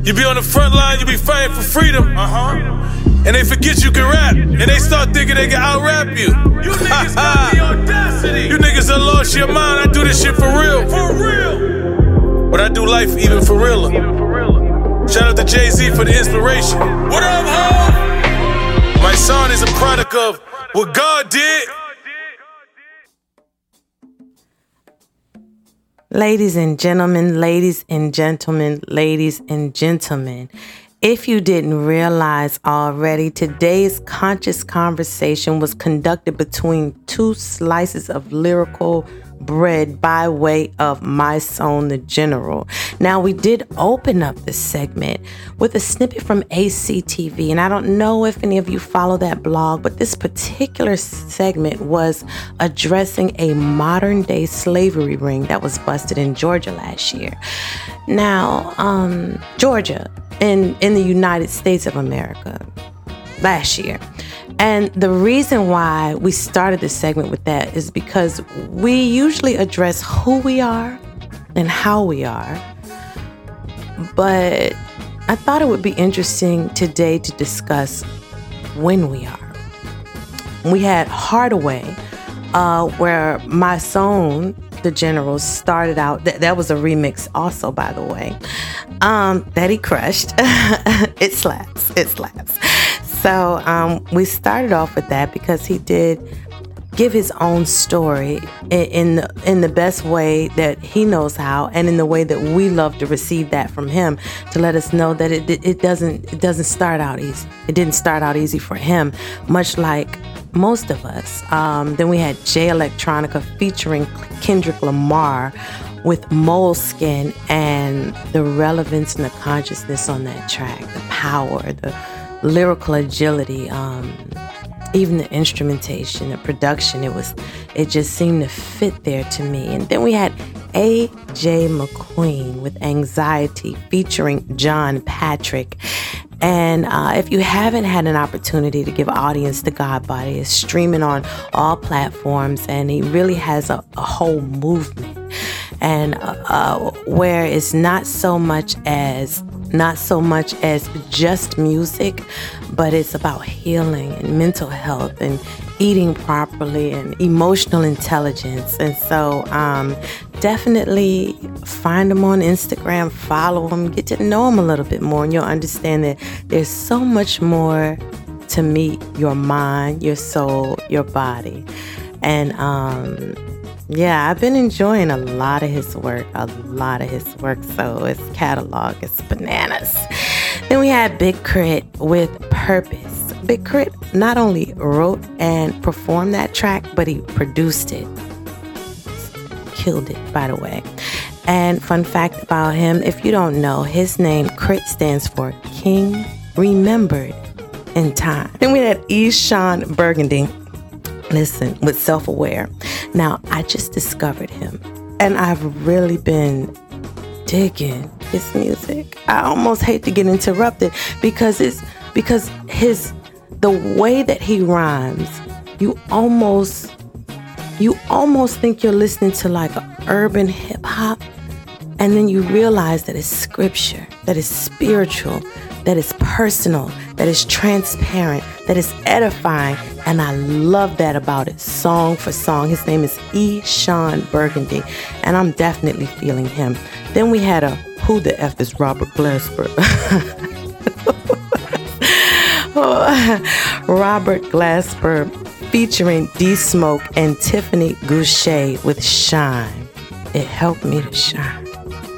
You be on the front line, you be fighting for freedom. Uh huh. And they forget you can rap. And they start thinking they can out rap you. You niggas got the [laughs] audacity. You niggas have lost your mind. I do this shit for real. For real. But I do life even for realer. Shout out to Jay Z for the inspiration. What up, ho? My son is a product of what God did. Ladies and gentlemen, ladies and gentlemen, ladies and gentlemen. If you didn't realize already, today's conscious conversation was conducted between two slices of lyrical bread by way of Mysonne the General. Now, we did open up this segment with a snippet from ACTV, and I don't know if any of you follow that blog, but this particular segment was addressing a modern day slavery ring that was busted in Georgia last year. Now, um, Georgia in, in the United States of America last year. And the reason why we started this segment with that is because we usually address who we are and how we are. But I thought it would be interesting today to discuss when we are. We had Hardaway, uh, where Mysonne, the general, started out. Th- that was a remix, also, by the way, um, that he crushed. [laughs] it slaps. It slaps. So um, we started off with that because he did give his own story in, in the, in the best way that he knows how, and in the way that we love to receive that from him to let us know that it, it doesn't it doesn't start out easy. It didn't start out easy for him, much like most of us. Um, then we had Jay Electronica featuring Kendrick Lamar with moleskin and the relevance and the consciousness on that track, the power, the lyrical agility, um, even the instrumentation, the production, it was it just seemed to fit there to me. And then we had AJ McQueen with Anxiety featuring John Patrick. And uh, if you haven't had an opportunity to give audience to God Body, it's streaming on all platforms and he really has a, a whole movement. and uh, uh, where it's not so much as not so much as just music, but it's about healing and mental health and eating properly and emotional intelligence. And so, um, definitely find them on Instagram, follow them, get to know them a little bit more, and you'll understand that there's so much more to meet your mind, your soul, your body. And um, yeah, I've been enjoying a lot of his work, a lot of his work. So his catalog is bananas. Then we had Big K.R.I.T. with Purpose. Big K.R.I.T. not only wrote and performed that track, but he produced it. Killed it, by the way. And fun fact about him, if you don't know, his name K.R.I.T. stands for King Remembered in Time. Then we had Eshon Burgundy listen with self aware. Now, I just discovered him and I've really been digging his music. I almost hate to get interrupted because it's because his the way that he rhymes, you almost you almost think you're listening to like urban hip hop and then you realize that it's scripture, that it's spiritual, that is personal, that is transparent, that is edifying. And I love that about it, song for song. His name is Eshon Burgundy, and I'm definitely feeling him. Then we had a Who the F is Robert Glasper? [laughs] Oh, Robert Glasper featuring D Smoke and Tiffany Gouché with Shine. It helped me to shine.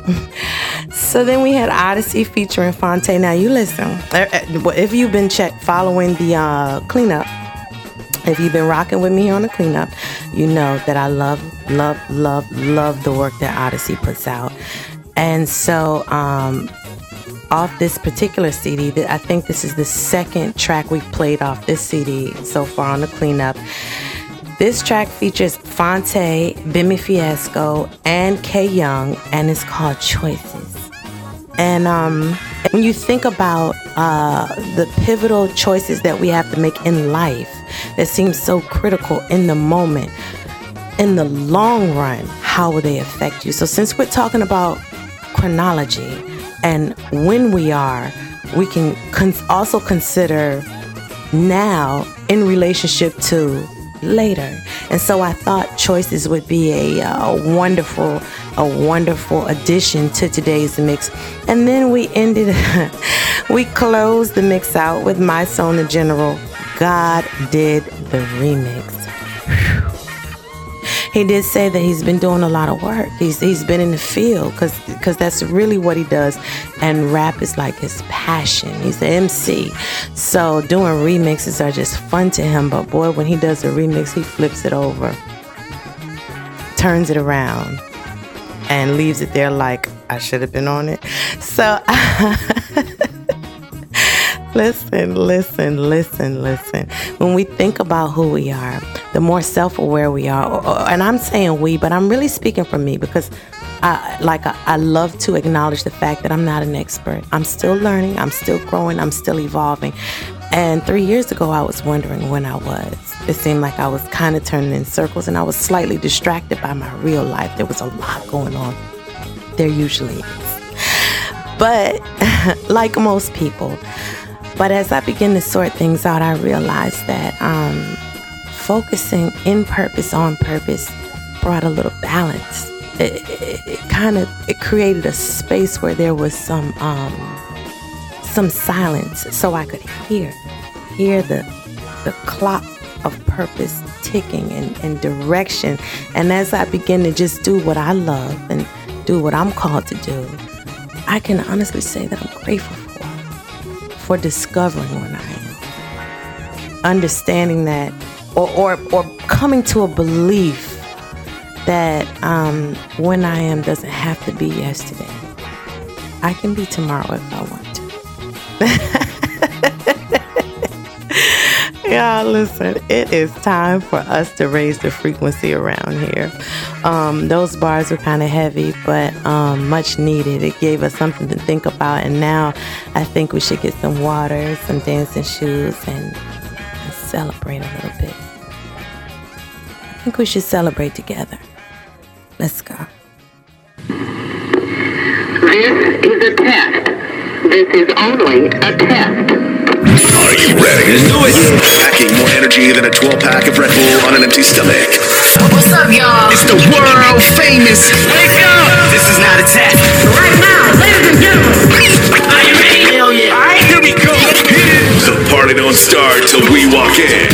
[laughs] so then we had Odyssey featuring Fonte. Now you listen. Uh, uh, if you've been check following the uh, cleanup, if you've been rocking with me on the cleanup, you know that I love, love, love, love the work that Odyssey puts out. And so, um, off this particular CD, I think this is the second track we've played off this CD so far on the cleanup. This track features Fonte, Bimmy Fiasco, and K Young, and it's called Choices. And um, when you think about uh, the pivotal choices that we have to make in life that seem so critical in the moment, in the long run, how will they affect you? So, since we're talking about chronology and when we are, we can also consider now in relationship to later. And so I thought choices would be a, a wonderful, a wonderful addition to today's mix. And then we ended, [laughs] we closed the mix out with Mysonne the General. God did the remix. He did say that he's been doing a lot of work. He's he's been in the field because because that's really what he does, and rap is like his passion. He's an MC, so doing remixes are just fun to him. But boy, when he does a remix, he flips it over, turns it around, and leaves it there like I should have been on it. So. [laughs] listen, listen, listen, listen. When we think about who we are, the more self aware we are, and I'm saying we, but I'm really speaking for me because I, like I, I, love to acknowledge the fact that I'm not an expert. I'm still learning, I'm still growing, I'm still evolving. And three years ago, I was wondering when I was. It seemed like I was kind of turning in circles, and I was slightly distracted by my real life. There was a lot going on. There usually is. But [laughs] like most people, but as I begin to sort things out, I realized that um, focusing in purpose on purpose brought a little balance. It, it, it kind of it created a space where there was some um, some silence, so I could hear hear the the clock of purpose ticking and, and direction. And as I begin to just do what I love and do what I'm called to do, I can honestly say that I'm grateful for discovering when I am. Understanding that, or, or, or coming to a belief that um, when I am doesn't have to be yesterday. I can be tomorrow if I want to. [laughs] yeah, listen, it is time for us to raise the frequency around here. Um, those bars were kind of heavy, but um, much needed. It gave us something to think about, and now I think we should get some water, some dancing shoes, and, and celebrate a little bit. I think we should celebrate together. Let's go. This is a test. This is only a test. Are you ready? Let's do it. Packing more energy than a 12 pack of Red Bull on an empty stomach. What's up, y'all? It's the world famous. Wake up! This is not a test. Right now, ladies and gentlemen. Are you ready? Hell yeah. All right, here we go. The party don't start till we walk in.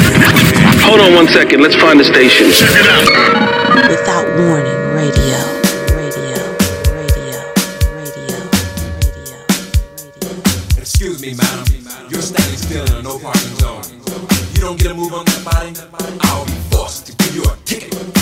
Hold on one second. Let's find the station. Check it out. Without warning, on body, I'll be forced to give you a ticket.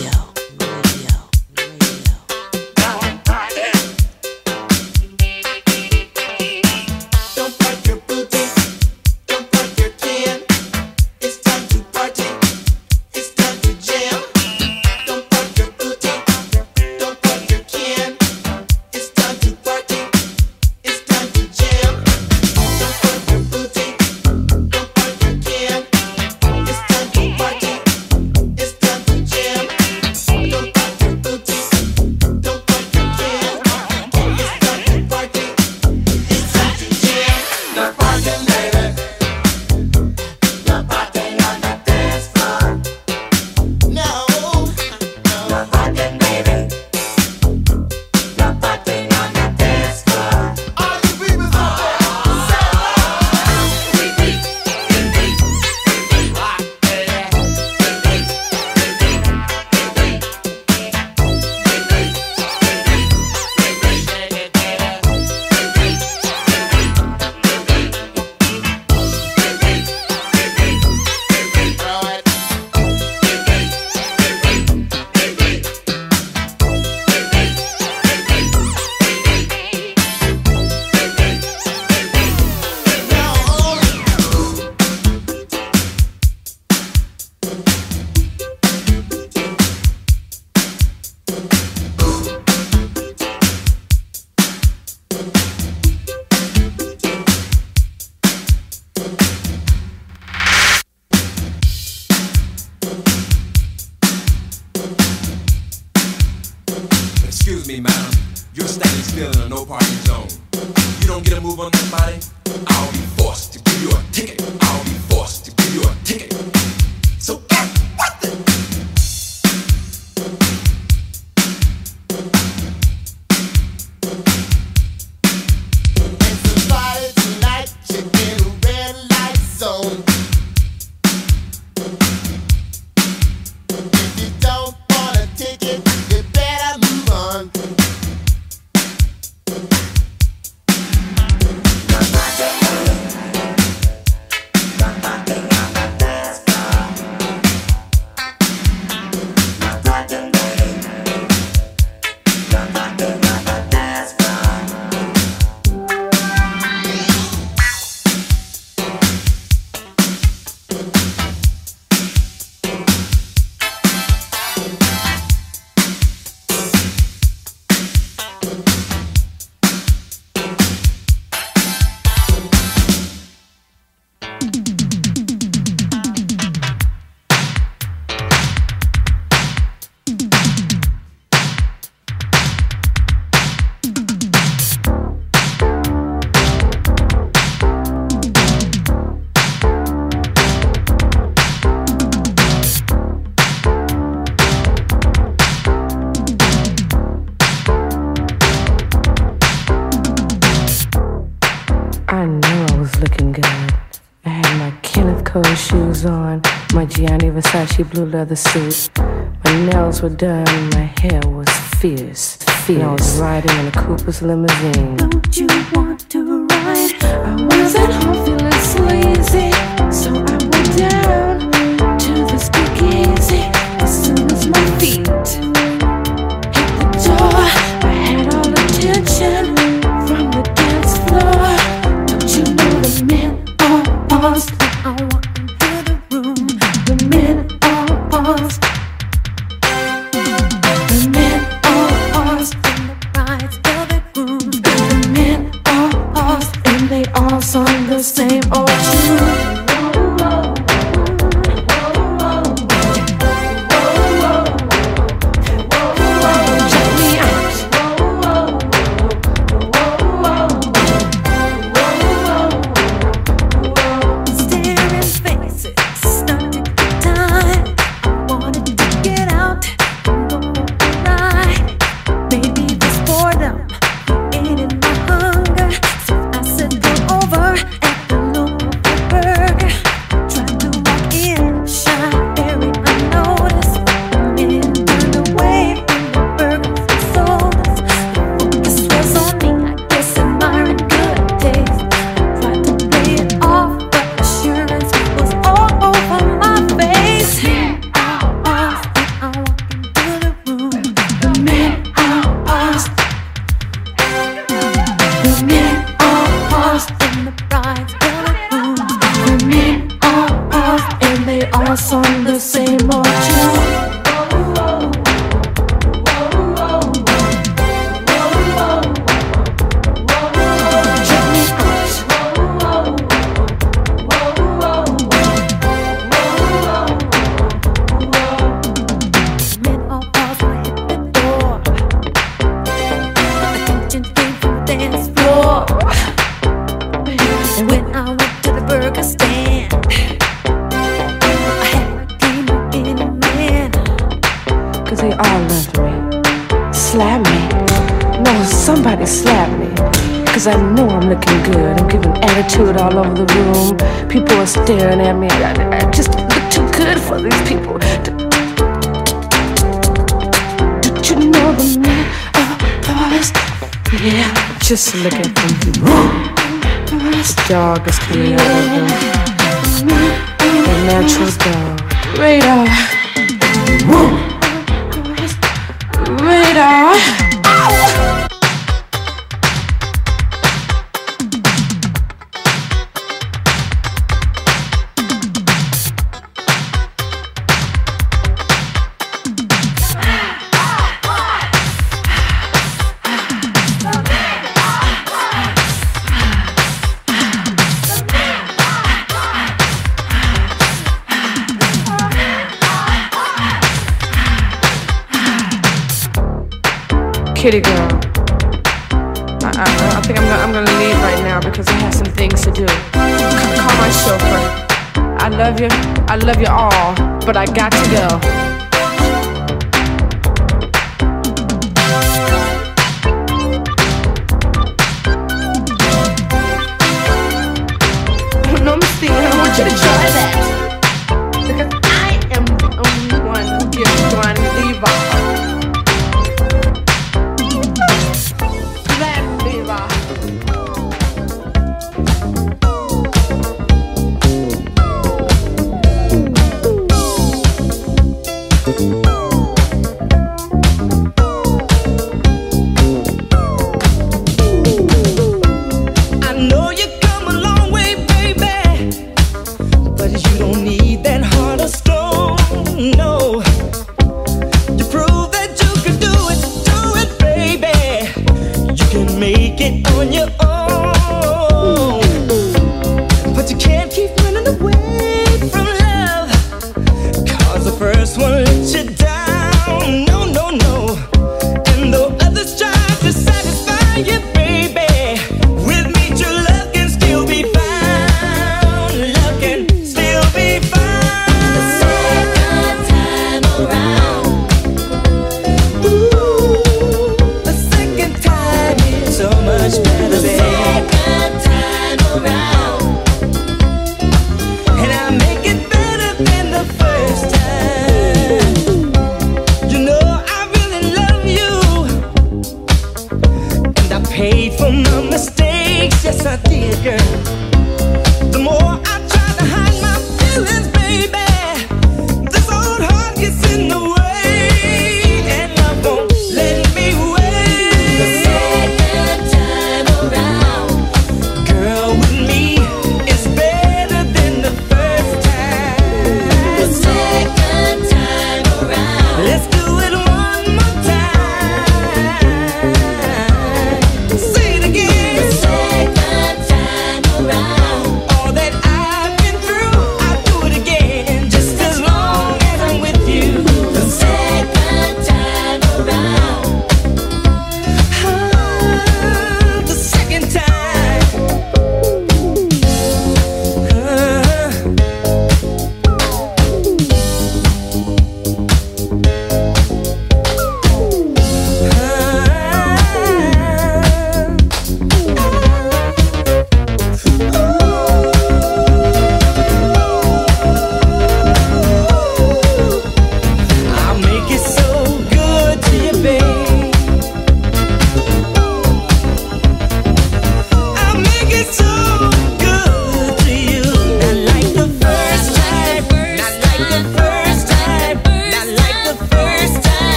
silky blue leather suit. My nails were done, my hair was fierce, fierce. I was riding in a Cooper's limousine. Don't you want to ride? I was at home feeling.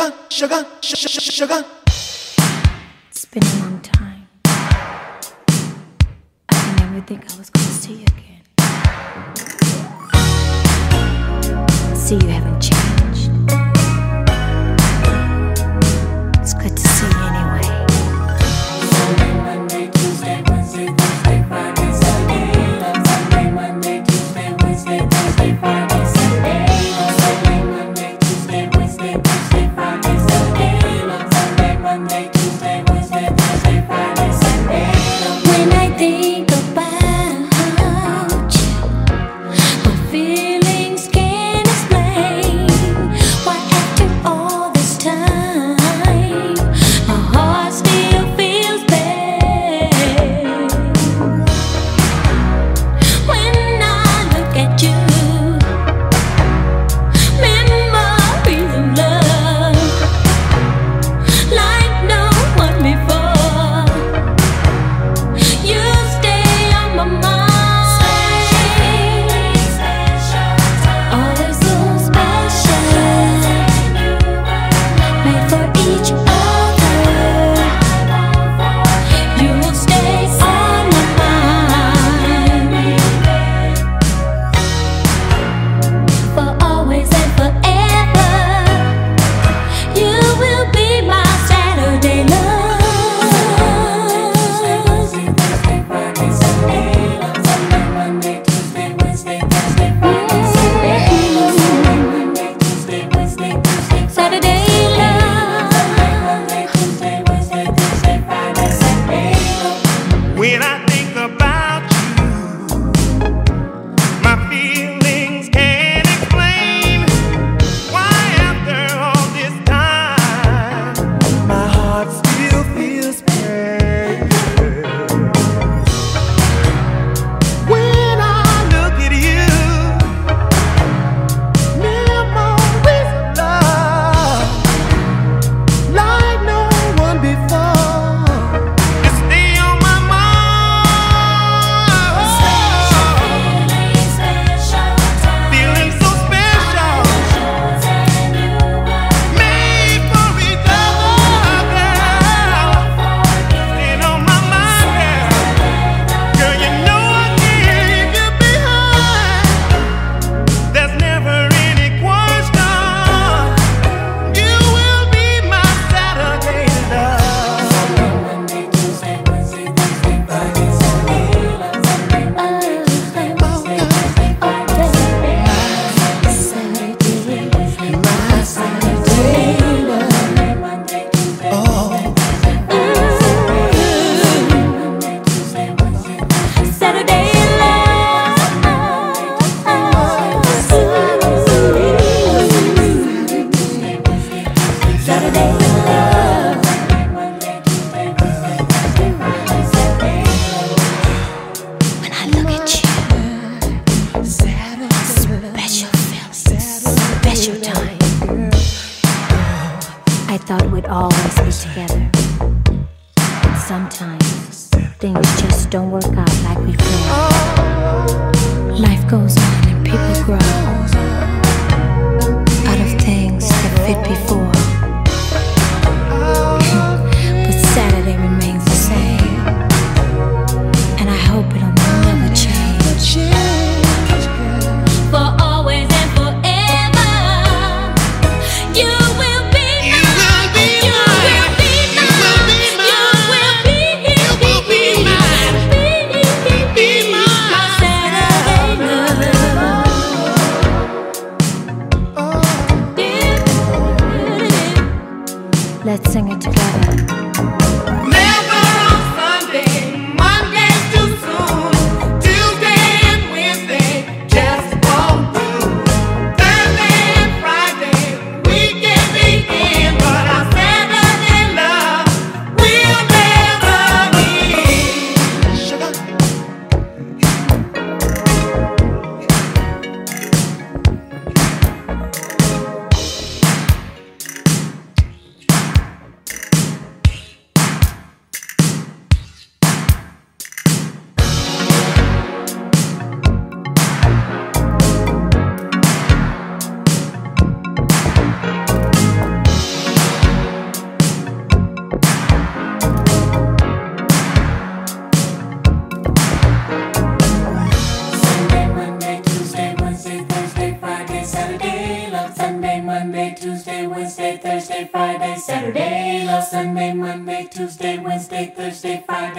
sugar, sugar, sugar, sugar. It's been a long time. I never think I was gonna see you again. See, you haven't changed.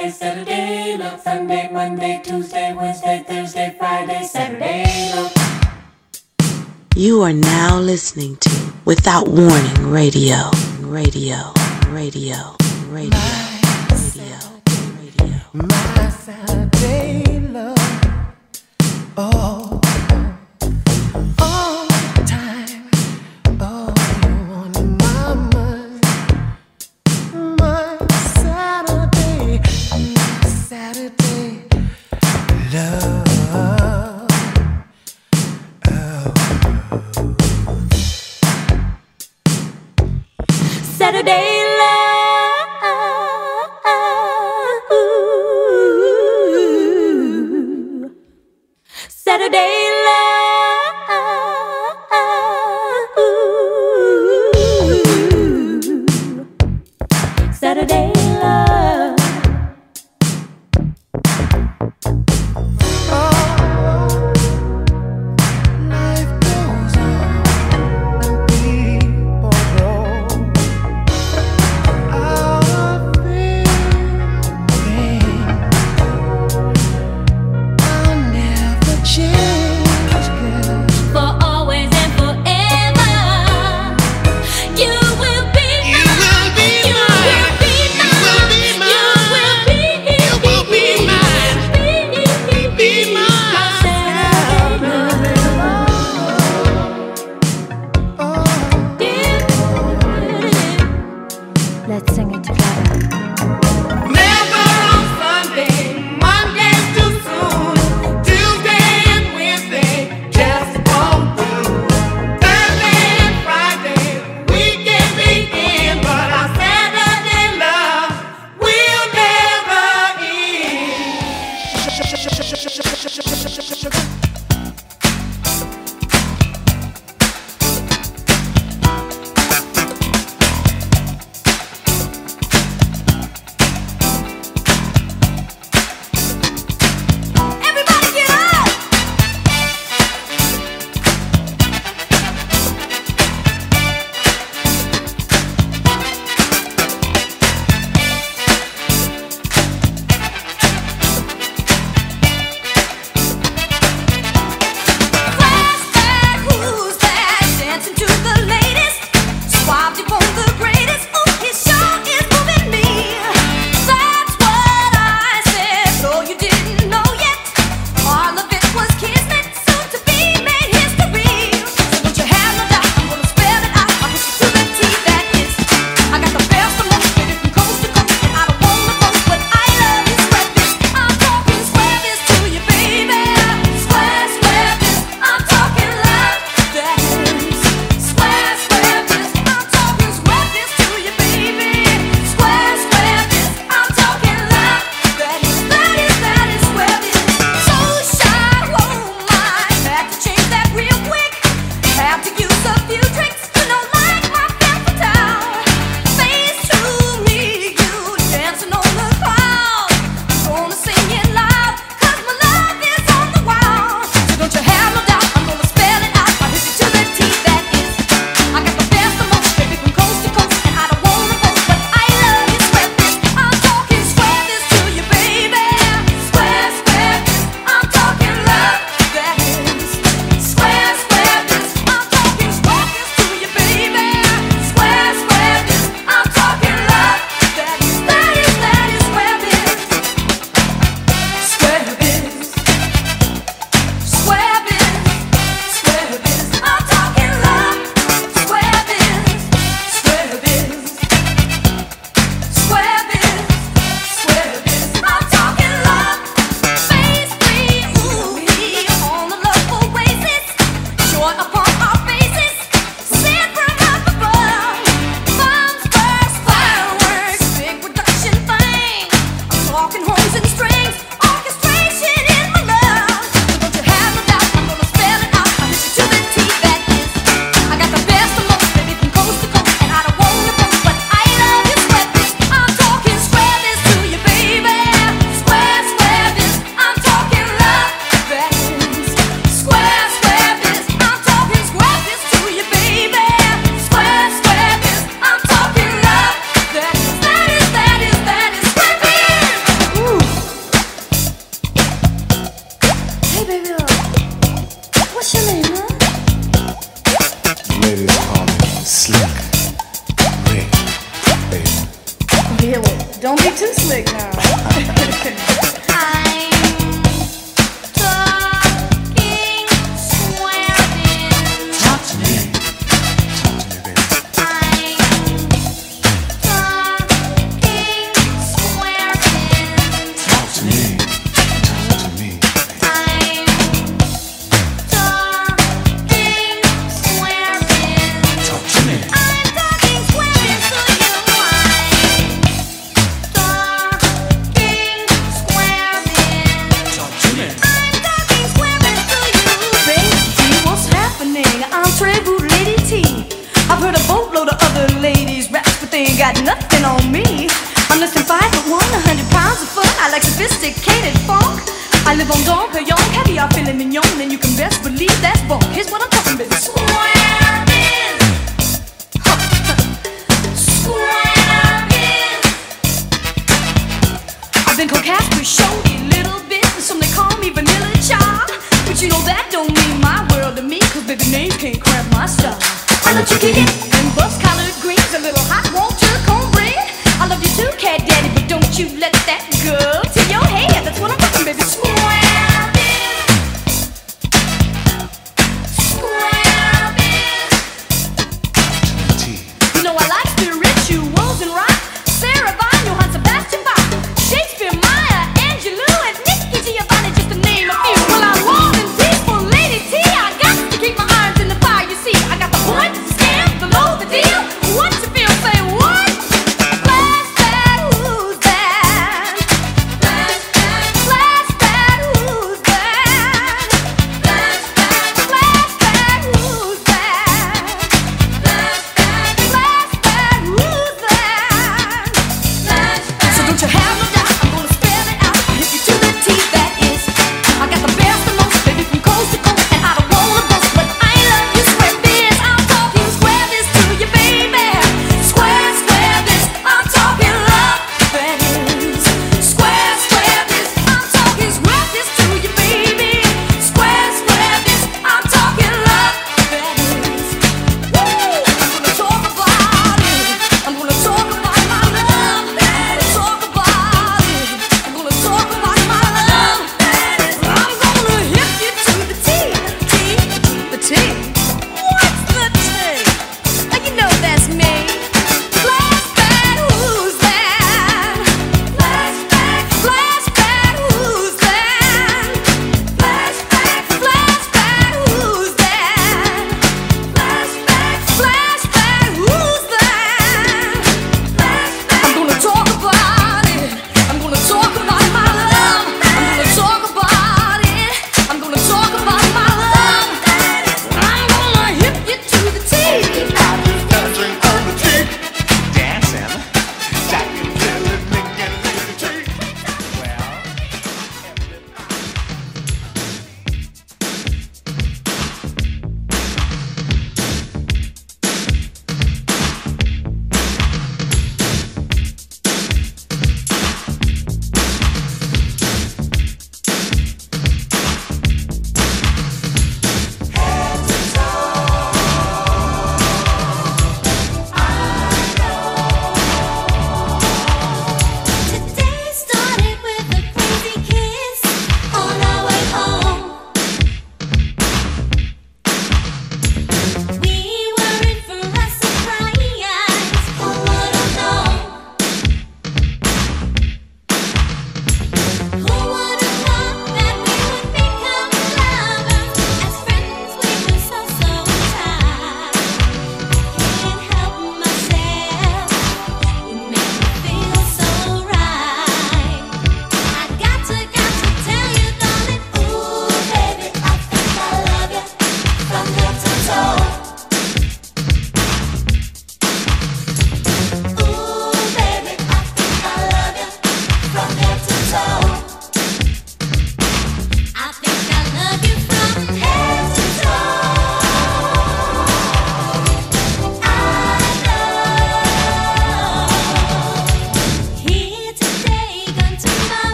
Friday, Saturday, look. Sunday, Monday, Tuesday, Wednesday, Thursday, Friday, Saturday, look. You are now listening to Without Warning Radio, radio, radio, radio, radio, radio. My Saturday love. Oh.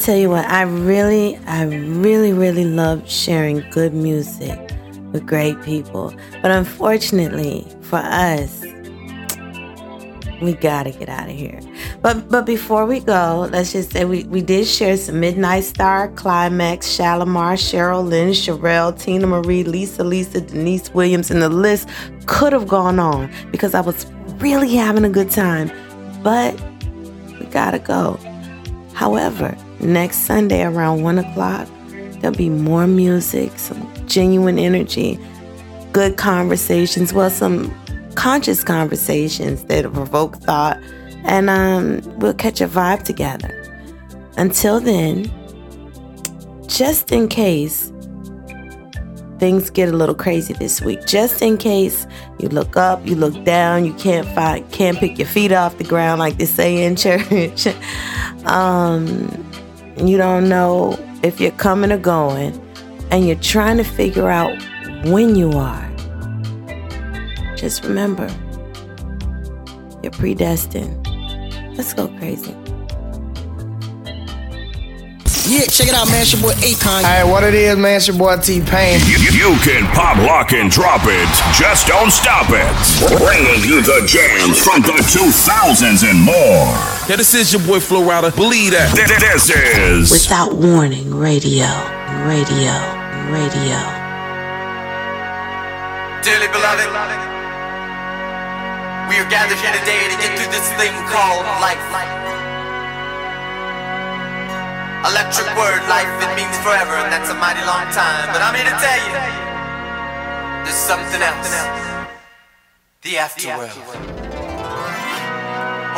Tell you what, I really, I really, really love sharing good music with great people. But unfortunately for us, we gotta get out of here. But but before we go, let's just say we, we did share some Midnight Star, Climax, Shalimar, Cheryl Lynn, Cherrelle, Teena Marie, Lisa, Lisa, Deniece Williams, and the list could have gone on because I was really having a good time. But next Sunday around one o'clock, there'll be more music, some genuine energy, good conversations, well, some conscious conversations that provoke thought, and um, we'll catch a vibe together. Until then, just in case things get a little crazy this week, just in case you look up, you look down, you can't find, can't pick your feet off the ground like they say in church. [laughs] um, you don't know if you're coming or going, and you're trying to figure out when you are. Just remember, you're predestined. Let's go crazy. Yeah, check it out, man. It's your boy Akon. Hey, what it is, man? It's your boy T Pain. You, you can pop, lock, and drop it. Just don't stop it. Bringing you the jams from the 2000s and more. Yeah, this is your boy Flo Rida. Believe that. Th- This is Without warning, radio, radio, radio. Dearly beloved, we are gathered here today to get through this thing called life. Electric word, life, it means forever, and that's a mighty long time. But I'm here to tell you, there's something else. The afterworld.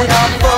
it all